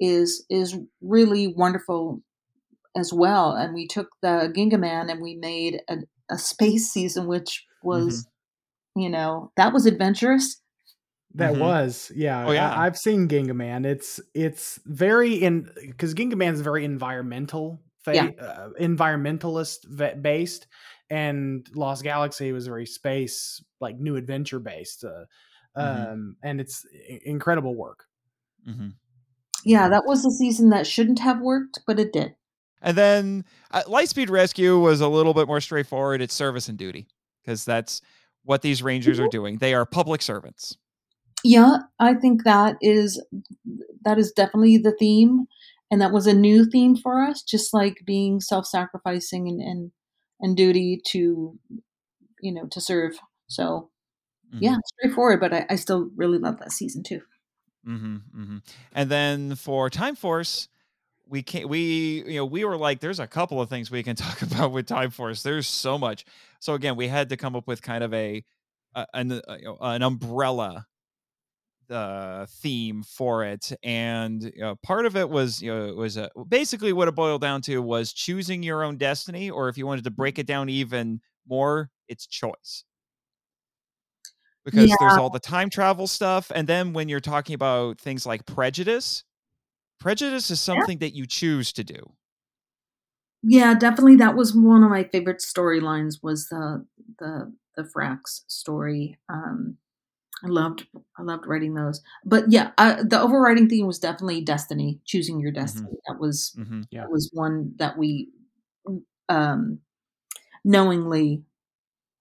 is is really wonderful as well. And we took the Gingaman and we made a, a space season, which mm-hmm. was, you know, that was adventurous. That Mhm. was, yeah. Oh, yeah. I, have seen Gingaman. It's it's very in because Gingaman is very environmental, fa- Yeah. uh, environmentalist va- based, and Lost Galaxy was very space like new adventure based, uh, Mhm. um, and it's i- incredible work. Mm-hmm. Yeah, that was a season that shouldn't have worked, but it did. And then uh, Lightspeed Rescue was a little bit more straightforward. It's service and duty because that's what these rangers are doing. They are public servants. Yeah, I think that is that is definitely the theme, and that was a new theme for us. Just like being self-sacrificing and and, and duty to, you know, to serve. So Mhm. yeah, straightforward. But I, I still really love that season too. hmm hmm And then for Time Force, we can't. We you know we were like, there's a couple of things we can *laughs* talk about with Time Force. There's so much. So again, we had to come up with kind of a, a an uh, you know, an umbrella uh, theme for it, and you know, part of it was you know was uh, basically what it boiled down to was choosing your own destiny, or if you wanted to break it down even more, it's choice because there's all the time travel stuff and then when you're talking about things like prejudice prejudice is something that you choose to do Yeah, definitely. That was one of my favorite storylines. Was the the the Frax story. Um, I loved I loved writing those. But yeah, the overriding theme was definitely destiny, choosing your destiny. That was mm-hmm. Yeah. that was one that we um, knowingly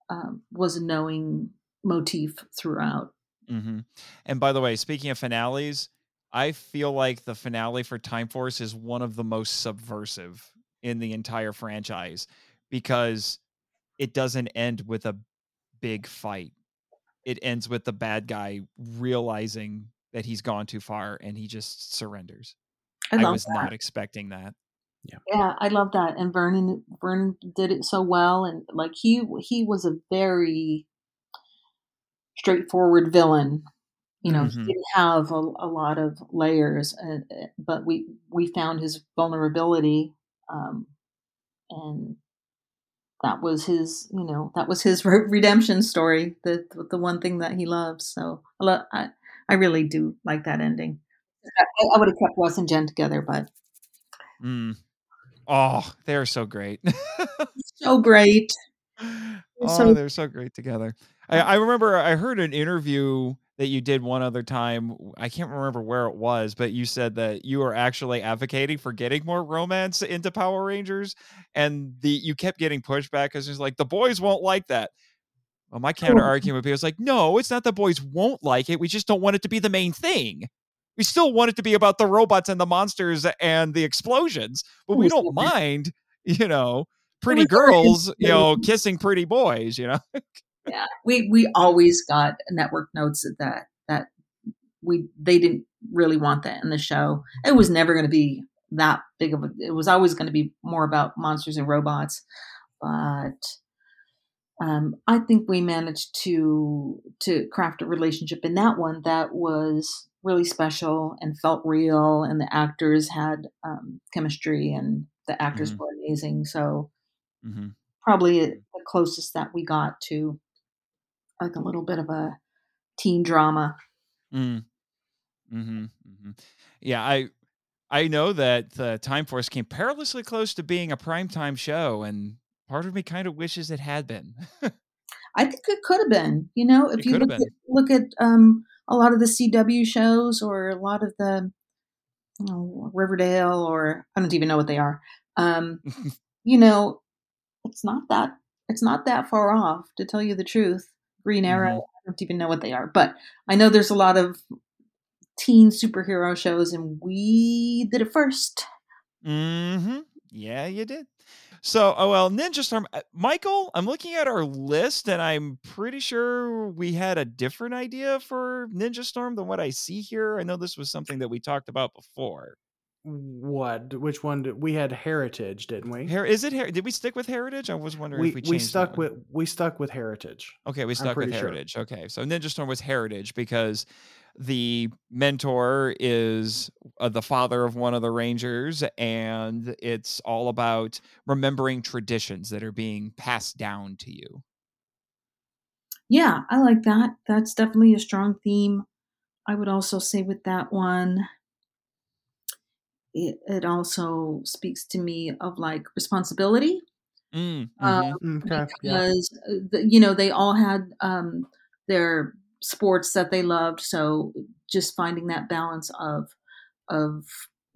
um, was a knowing motif throughout. Mm-hmm. and by the way speaking of finales i feel like the finale for time force is one of the most subversive in the entire franchise because it doesn't end with a big fight it ends with the bad guy realizing that he's gone too far and he just surrenders I I, was that. not expecting that. Yeah, yeah, I love that. And Vernon Vernon did it so well and like he he was a very straightforward villain. You know, Mhm. he didn't have a, a lot of layers, uh, but we we found his vulnerability, um, and that was his. You know, that was his *laughs* re- redemption story. The the one thing that he loves. So I lo- I, I really do like that ending. I, I would have kept Wes and Jen together, but Mm. Oh, *laughs* they're so great. so great. oh, so- they're so great together. I, I remember I heard an interview that you did one other time. I can't remember where it was, but you said that you were actually advocating for getting more romance into Power Rangers, and the you kept getting pushback because it's like the boys won't like that. Well, my counter argument would be, I was like, no, it's not the boys won't like it. We just don't want it to be the main thing. We still want it to be about the robots and the monsters and the explosions, but we don't mind, *laughs* you know, pretty girls, you know, kissing pretty boys, you know. *laughs* yeah, we we always got network notes that that we they didn't really want that in the show. It was never going to be that big of a. It was always going to be more about monsters and robots, but um, I think we managed to to craft a relationship in that one that was really special and felt real, and the actors had um, chemistry, and the actors Mhm. were amazing. So Mm-hmm. probably the closest that we got to like a little bit of a teen drama. Mm. Mm-hmm. hmm Yeah, I I know that the Time Force came perilously close to being a primetime show, and part of me kind of wishes it had been. *laughs* I think it could have been. You know, if It you look at look at um, a lot of the CW shows or a lot of the oh, Riverdale or I don't even know what they are. Um, *laughs* you know, it's not that it's not that far off to tell you the truth. Green Arrow, Mhm. I don't even know what they are, but I know there's a lot of teen superhero shows, and we did it first. mm-hmm. Yeah, you did. So, oh well, Ninja Storm. uh, Michael, I'm looking at our list, and I'm pretty sure we had a different idea for Ninja Storm than what I see here. I know this was something that we talked about before. What? Which one? Did, we had heritage, didn't we? Here, is it? Her- did we stick with Heritage? I was wondering we if we we, stuck with we stuck with heritage. Okay, we stuck with pretty sure. Heritage. Okay, so Ninja Storm was Heritage because the mentor is uh, the father of one of the Rangers, and it's all about remembering traditions that are being passed down to you. Yeah, I like that. That's definitely a strong theme. I would also say with that one, it, it also speaks to me of like responsibility Mm, um, mhm, Okay. Because uh, the, you know they all had um, their sports that they loved. So just finding that balance of of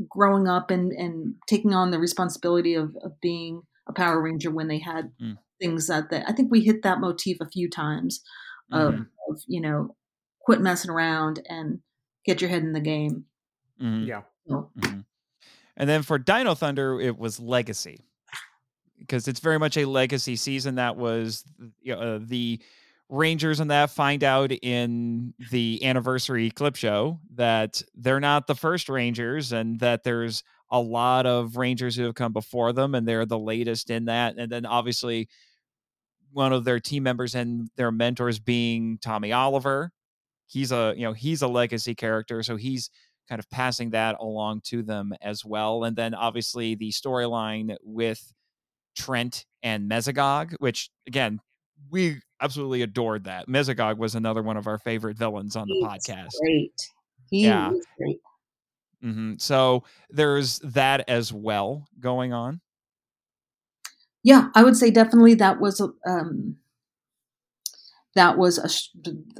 growing up and and taking on the responsibility of, of being a Power Ranger when they had Mm. things that they, I think we hit that motif a few times of, mhm, of you know quit messing around and get your head in the game. mhm, Yeah. So, mhm. And then for Dino Thunder, it was Legacy because it's very much a legacy season. That was uh, the Rangers and that find out in the anniversary clip show that they're not the first Rangers and that there's a lot of Rangers who have come before them and they're the latest in that. And then obviously one of their team members and their mentors being Tommy Oliver. He's a you know he's a legacy character, so he's kind of passing that along to them as well. And then obviously the storyline with Trent and Mesogog, which again, we absolutely adored that. Mesogog was another one of our favorite villains on the he's podcast. great. He Yeah. was great. hmm So there's that as well going on. Yeah, I would say definitely that was um, that was a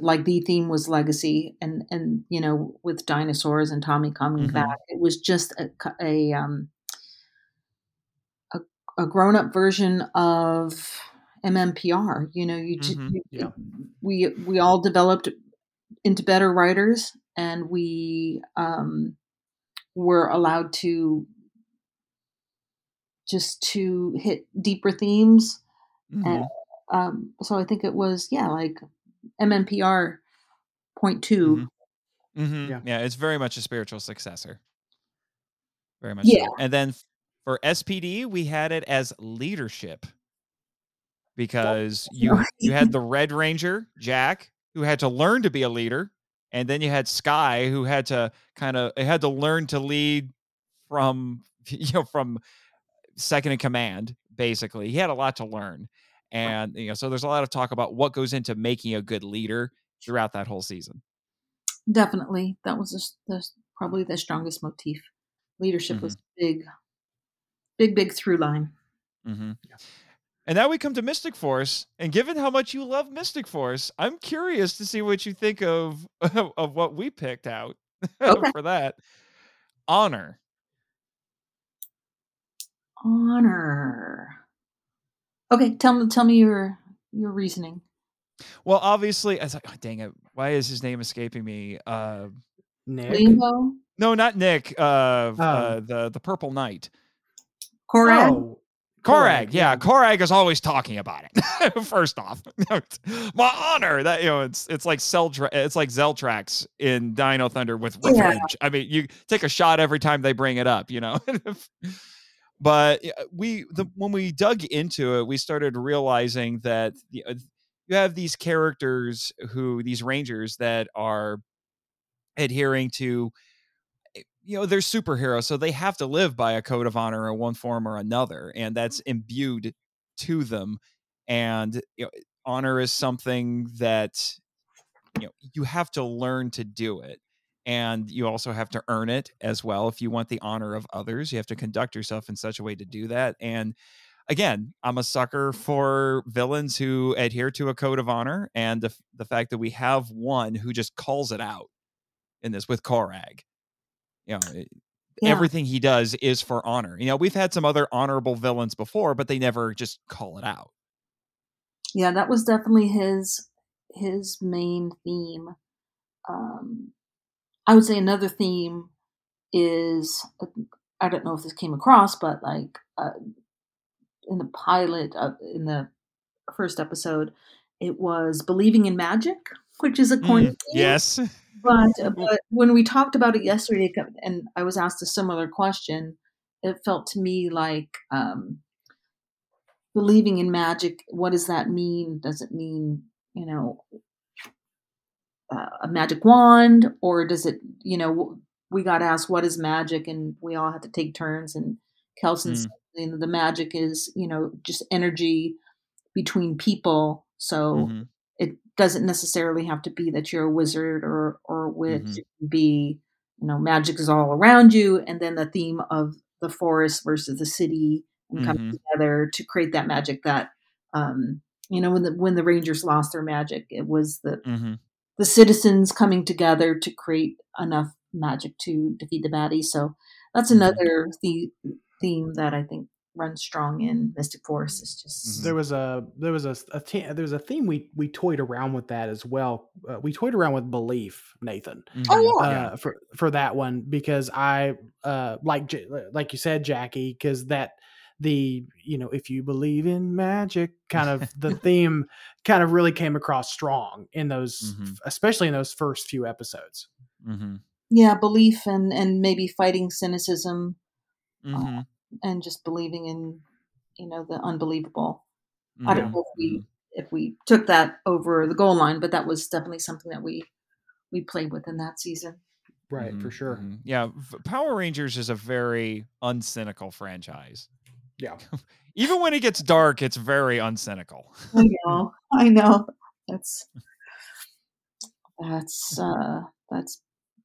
like the theme was legacy and and you know with dinosaurs and Tommy coming Mhm. back, it was just a a um, a, a grown up version of MMPR. You know, you, Mhm, you yeah. we we all developed into better writers, and we um, were allowed to just to hit deeper themes Mhm. Um, so I think it was yeah, like MMPR point 2 Mhm. Mhm. Yeah. Yeah, it's very much a spiritual successor. Very much Yeah. so. And then for SPD, we had it as leadership because you you had the Red Ranger Jack who had to learn to be a leader, and then you had Sky who had to kind of had to learn to lead from *laughs* you know from second in command. Basically, he had a lot to learn, and you know so there's a lot of talk about what goes into making a good leader throughout that whole season. Definitely, that was the, the probably the strongest motif. Leadership was big, big, big through line. Mm-hmm. And now we come to Mystic Force, and given how much you love Mystic Force, I'm curious to see what you think of *laughs* of what we picked out *laughs* Okay. for that. Honor. Honor. Okay, tell me tell me your your reasoning. Well, obviously, I was like, oh, dang it, why is his name escaping me? Uh, Nick. Rainbow, no, not Nick. Uh, uh, Oh. the the Purple Knight. Koragg. Oh, Koragg, yeah, Koragg is always talking about it. *laughs* First off, *laughs* my honor. That you know, it's it's like Zeldra- it's like Zeltrax in Dino Thunder with Yeah. revenge. I mean, you take a shot every time they bring it up, you know. *laughs* but we the when we dug into it, we started realizing that the, uh, you have these characters who these rangers that are adhering to eh, you know they're superheroes so they have to live by a code of honor in one form or another and that's imbued to them and you know honor is something that you know you have to learn to do it and you also have to earn it as well if you want the honor of others you have to conduct yourself in such a way to do that and again i'm a sucker for villains who adhere to a code of honor and the, the fact that we have one who just calls it out in this with Koragg you know it- Yeah. everything he does is for honor you know we've had some other honorable villains before but they never just call it out Yeah, that was definitely his his main theme. Um, I would say another theme is uh, I don't know if this came across, but like uh, in the pilot, uh, in the first episode, it was believing in magic, which is a corny Mm, yes But, uh, *laughs* but when we talked about it yesterday, and I was asked a similar question, it felt to me like um, believing in magic. What does that mean? Does it mean you know uh, a magic wand, or does it you know we got asked what is magic, and we all had to take turns. And Kelson Mm. said you know, the magic is you know just energy between people. So Mhm. it doesn't necessarily have to be that you're a wizard or or a witch. Mhm. Be, you know, magic is all around you, and then the theme of the forest versus the city and coming Mhm. together to create that magic. That, um, you know, when the when the Rangers lost their magic, it was the Mhm. The citizens coming together to create enough magic to defeat the baddies. So that's Mhm. another the, theme that I think runs strong in Mystic Force. It's just Mhm. there was a there was a, a the- there was a theme we we toyed around with that as well. Uh, we toyed around with belief, Nathan. Mhm. Oh, uh, yeah. for for that one because I uh like like you said, Jackie, because that the you know if you believe in magic kind of *laughs* the theme kind of really came across strong in those Mhm. especially in those first few episodes. Mhm. yeah belief and and maybe fighting cynicism Mhm. and just believing in you know the unbelievable i don't Mhm. know if we if we took that over the goal line but that was definitely something that we we played with in that season Right, for Mhm, sure. Yeah, Power Rangers is a very uncynical franchise. Yeah. *laughs* Even when it gets dark, it's very uncynical. i *laughs* know i know that's that's uh that's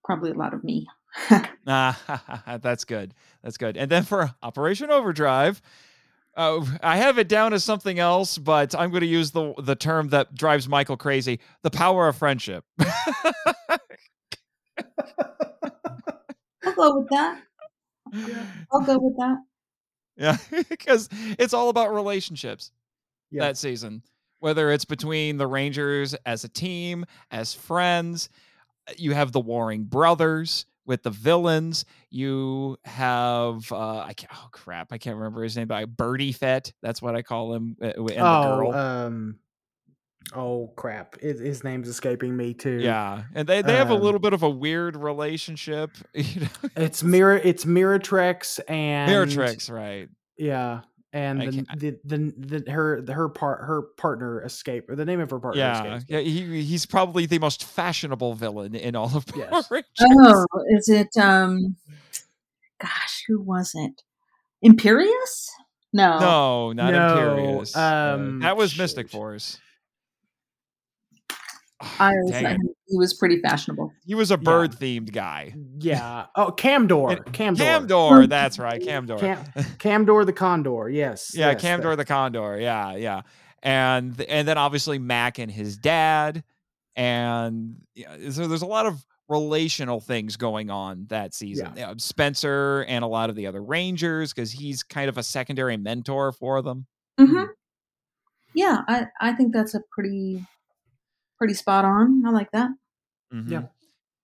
probably a lot of me *laughs* Ah, that's good. That's good. And then for Operation Overdrive, uh, I have it down as something else, but I'm going to use the the term that drives Michael crazy: the power of friendship. i'll go with that i'll go with that Yeah, *laughs* because it's all about relationships Yeah. that season. Whether it's between the Rangers as a team, as friends, you have the warring brothers with the villains. You have uh, I can't. Oh crap, I can't remember his name. But Birdie Fett. That's what I call him. uh, And the girl. oh, um, oh crap! His, his name's escaping me too. yeah, and they, they have a um, little bit of a weird relationship. *laughs* You know, it's mirror. It's Miratrex and Miratrix, right? Yeah, and the, the, the the her her part her partner escape or the name of her partner Yeah, escapes. yeah. He he's probably the most fashionable villain in all of *laughs* Power Yes. Rangers. oh is it um gosh who was it imperious no No, not No, Imperious. Uh, um, that was Mystic. Force. I *sighs* always thought him- he was pretty fashionable. He was a bird themed guy. Yeah. Oh, Kamdor. And- Kamdor. Kamdor, that's right, Kamdor. Cam, *laughs* Kamdor the Condor. Yes. yeah, yes, Kamdor the Condor. Yeah, yeah. And and then obviously Mac and his dad, and yeah, so there's a lot of relational things going on that season. Yeah, Spencer and a lot of the other Rangers because he's kind of a secondary mentor for them. hmm Yeah, I I think that's a pretty pretty spot on. I like that. Mhm. Yeah.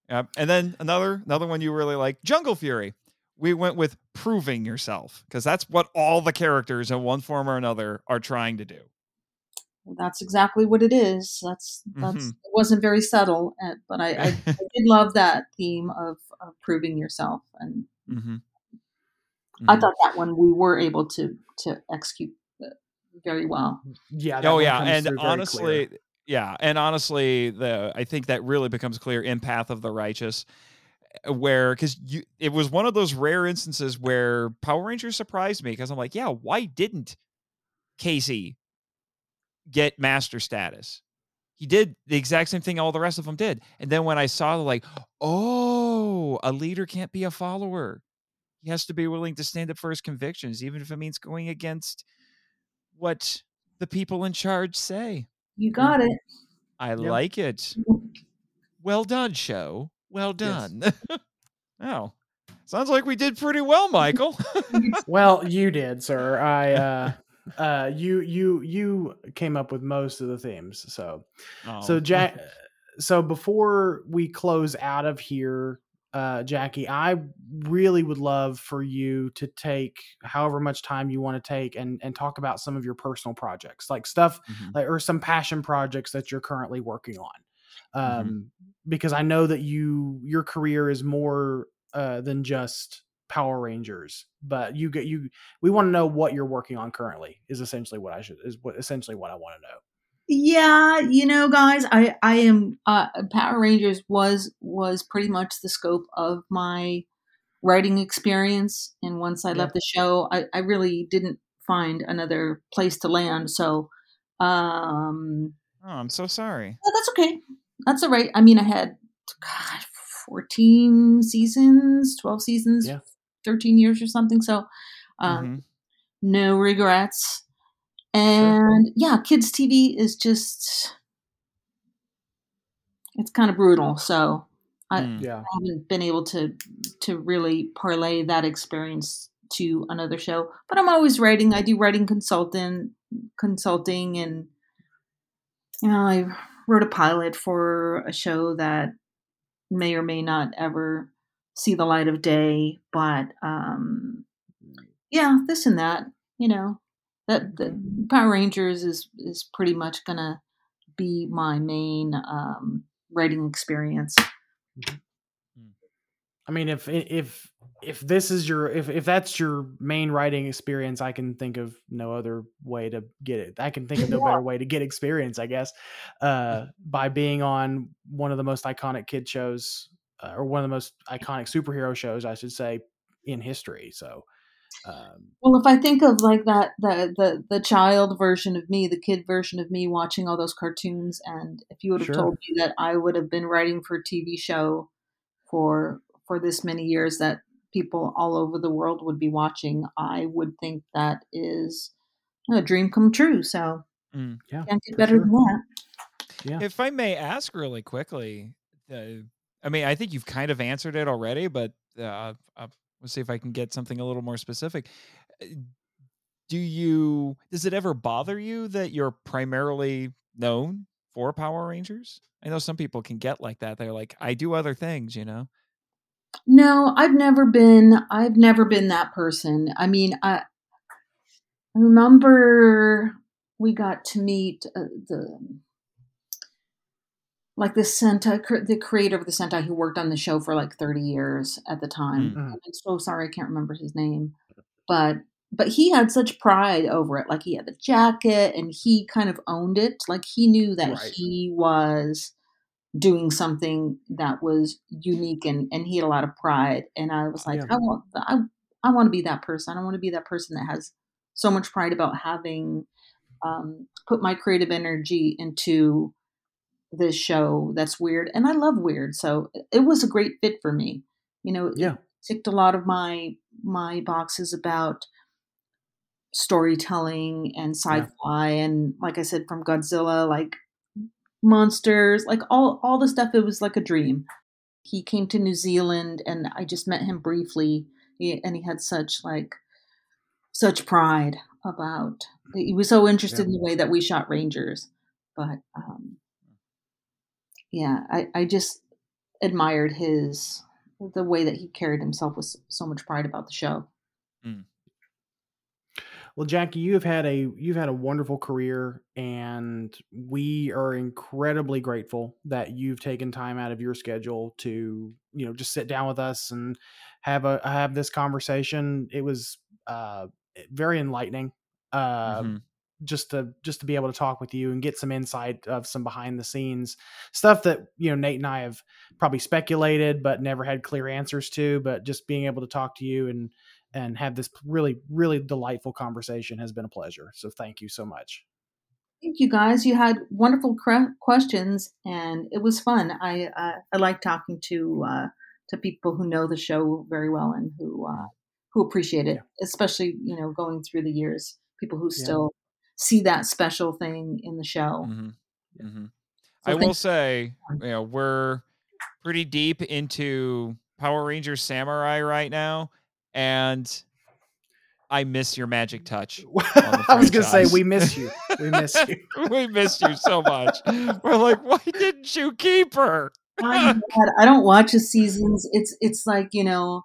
Yep. And then another another one you really like, Jungle Fury. We went with proving yourself because that's what all the characters in one form or another are trying to do. That's exactly what it is. That's that's Mhm. it wasn't very subtle, uh, but I, I, I *laughs* did love that theme of, of proving yourself, and Mm-hmm. I thought that one we were able to to execute uh, very well. Yeah. that oh one yeah, and honestly, clear. Yeah, and honestly, the I think that really becomes clear in Path of the Righteous, uh, where because you it was one of those rare instances where Power Rangers surprised me because I'm like, yeah, why didn't Casey get master status? He did the exact same thing all the rest of them did, and then when I saw the like, oh, a leader can't be a follower. He has to be willing to stand up for his convictions, even if it means going against what the people in charge say. You got it. I like it. Well done, show. Well Yes. done. *laughs* oh, sounds like we did pretty well, Michael. *laughs* Well, you did, sir. I uh *laughs* uh you you you came up with most of the themes. So so Oh. Jack so before we close out of here, uh Jackie, I really would love for you to take however much time you want to take and and talk about some of your personal projects, like stuff Mhm. like or some passion projects that you're currently working on. Mhm. Um because I know that you your career is more uh than just Power Rangers, but you get you we want to know what you're working on currently is essentially what I should is what essentially what I want to know. Yeah, you know, guys, I I am uh, Power Rangers was was pretty much the scope of my writing experience, and once I Yeah. left the show, I, I really didn't find another place to land. So, um, oh, I'm so sorry. that's okay. That's all right. I mean, I had God, fourteen seasons, twelve seasons, Yeah. thirteen years or something. So, um, Mhm. no regrets. And yeah, kids TV is just it's kind of brutal. So I Mm. Yeah. haven't been able to to really parlay that experience to another show. But I'm always writing. I do writing consultant consulting and you know, I wrote a pilot for a show that may or may not ever see the light of day, but um yeah, this and that, you know. That the Power Rangers is is pretty much gonna be my main um writing experience. I mean if if if this is your if if that's your main writing experience, I can think of no other way to get it. I can think of no Yeah. better way to get experience, I guess, uh by being on one of the most iconic kid shows uh, or one of the most iconic superhero shows, I should say, in history. So um Well, if I think of like that, the the the child version of me, the kid version of me, watching all those cartoons, and if you would have Sure. told me that I would have been writing for a TV show for for this many years, that people all over the world would be watching, I would think that is a dream come true. So Mm. yeah. can't get better sure. than that. Yeah. If I may ask really quickly, uh, I mean, I think you've kind of answered it already, but uh, uh, let's see if I can get something a little more specific. Uh, Do you? Does it ever bother you that you're primarily known for Power Rangers? I know some people can get like that. They're like, I do other things, you know. No, I've never been. I've never been that person. I mean, I, remember we got to meet uh, the like the Sentai, the creator of the Sentai, who worked on the show for like thirty years at the time. Mm. I'm so sorry, I can't remember his name, but but he had such pride over it. Like he had the jacket, and he kind of owned it. Like he knew that Right. he was doing something that was unique and, and he had a lot of pride and i was like Yeah. i want i, I want to be that person i want to be that person that has so much pride about having um, put my creative energy into this show that's weird and i love weird so it- was a great fit for me You know, Yeah. ticked a lot of my my boxes about storytelling and sci-fi and like I said from Godzilla like monsters like all all the stuff it was like a dream he came to New Zealand and I just met him briefly he, and he had such like such pride about he was so interested Yeah. in the way that we shot rangers but um yeah I, I just admired his the way that he carried himself with so much pride about the show Well, Jackie, you have had a you've had a wonderful career, and we are incredibly grateful that you've taken time out of your schedule to you know just sit down with us and have a have this conversation. It was uh, very enlightening. Uh, Mhm. Just to just to be able to talk with you and get some insight of some behind the scenes stuff that you know Nate and I have probably speculated but never had clear answers to but just being able to talk to you and and have this really really delightful conversation has been a pleasure so thank you so much Thank you guys. You had wonderful cre- questions, and it was fun. I uh, I like talking to uh, to people who know the show very well and who uh, who appreciate it, especially you know going through the years. People who Yeah. still see that special thing in the show. Mhm. Mhm. So I will say, you know, we're pretty deep into Power Rangers Samurai right now, and I miss your magic touch. *laughs* I was gonna say we miss you we miss you *laughs* we missed you so much. We're like, why didn't you keep her? I *laughs* don't watch the seasons. It's it's like you know,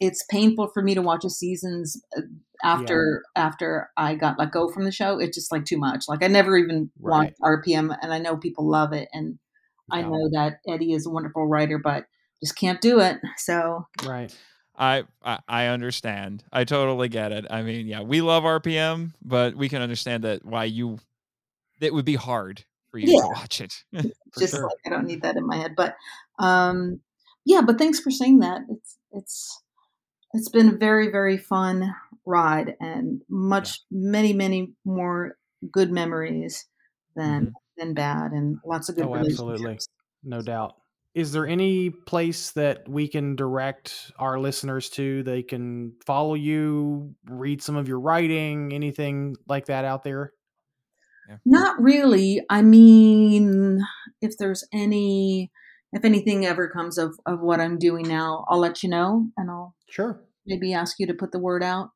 it's painful for me to watch the seasons uh, after after I got let go from the show. It's just like too much. Like I never even Right. watched RPM, and I know people love it, and I know that Eddie is a wonderful writer, but just can't do it. So right I, I I understand. I totally get it. I mean, yeah, we love RPM, but we can understand that why you it would be hard for you Yeah. to watch it. *laughs* just sure. like I don't need that in my head. But um, yeah, but thanks for saying that. It's it's it's been a very very fun ride and much many many more good memories than mm-hmm. than bad and lots of good Oh, absolutely. no doubt. Is there any place that we can direct our listeners to? They can follow you read some of your writing anything like that out there? Not really. I mean, if there's any if anything ever comes of of what I'm doing now, I'll let you know and I'll sure maybe ask you to put the word out.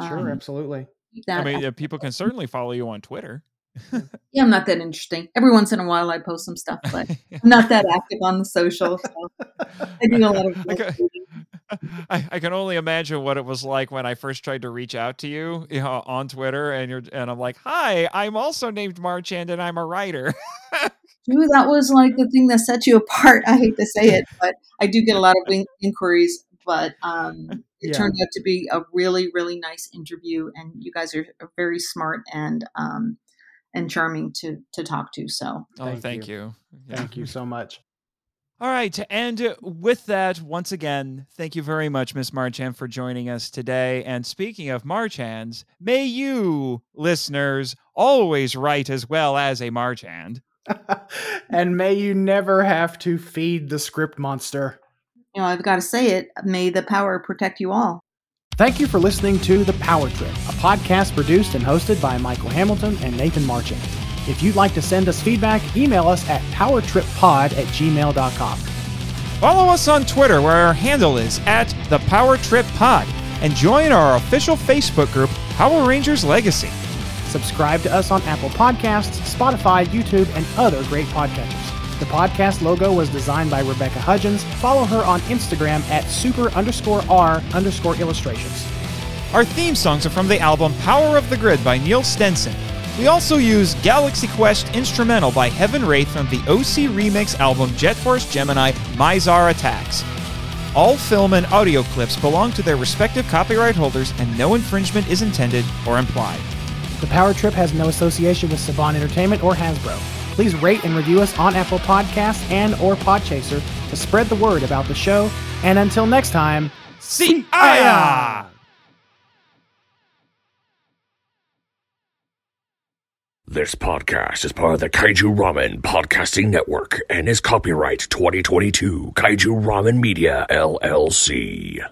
sure Um, absolutely keep that I mean, people can certainly follow you on Twitter. *laughs* Yeah, I'm not that interesting. Every once in a while, I post some stuff, but I'm not that active on the social. So I do a lot of. *laughs* I *laughs* I, I can only imagine what it was like when I first tried to reach out to you, you know, on Twitter, and you're and I'm like, "Hi, I'm also named Marchand, and I'm a writer." Dude, that was like the thing that set you apart. *laughs* I hate to say it, but I do get a lot of in- inquiries. But um, it Yeah. turned out to be a really, really nice interview, and you guys are, are very smart and um, and charming to to talk to. So oh, Thank thank you. you. Yeah. thank you so much All right, and with that, once again, thank you very much, Miss Marchand, for joining us today. And speaking of Marchands, may you, listeners, always write as well as a Marchand. And may you never have to feed the script monster you know, I've got to say it. May the power protect you all. Thank you for listening to The Power Trip, a podcast produced and hosted by Michael Hamilton and Nathan Marchand. If you'd like to send us feedback, email us at powertrippod at gmail.com. Follow us on Twitter, where our handle is at the Power Trip Pod, and join our official Facebook group, Power Rangers Legacy. Subscribe to us on Apple Podcasts, Spotify, YouTube, and other great podcatchers. The podcast logo was designed by Rebecca Hudgens. Follow her on Instagram at super underscore R underscore illustrations. Our theme songs are from the album Power of the Grid by Neil Stenson. We also use Galaxy Quest Instrumental by Heaven Wraith from the OC Remix album Jet Force Gemini Mizar Attacks. All film and audio clips belong to their respective copyright holders and no infringement is intended or implied. The Power Trip has no association with Saban Entertainment or Hasbro. Please rate and review us on Apple Podcasts and or Podchaser to spread the word about the show. And until next time, See ya! This podcast is part of the Kaiju Ramen Podcasting Network and is copyright 2022 Kaiju Ramen Media LLC.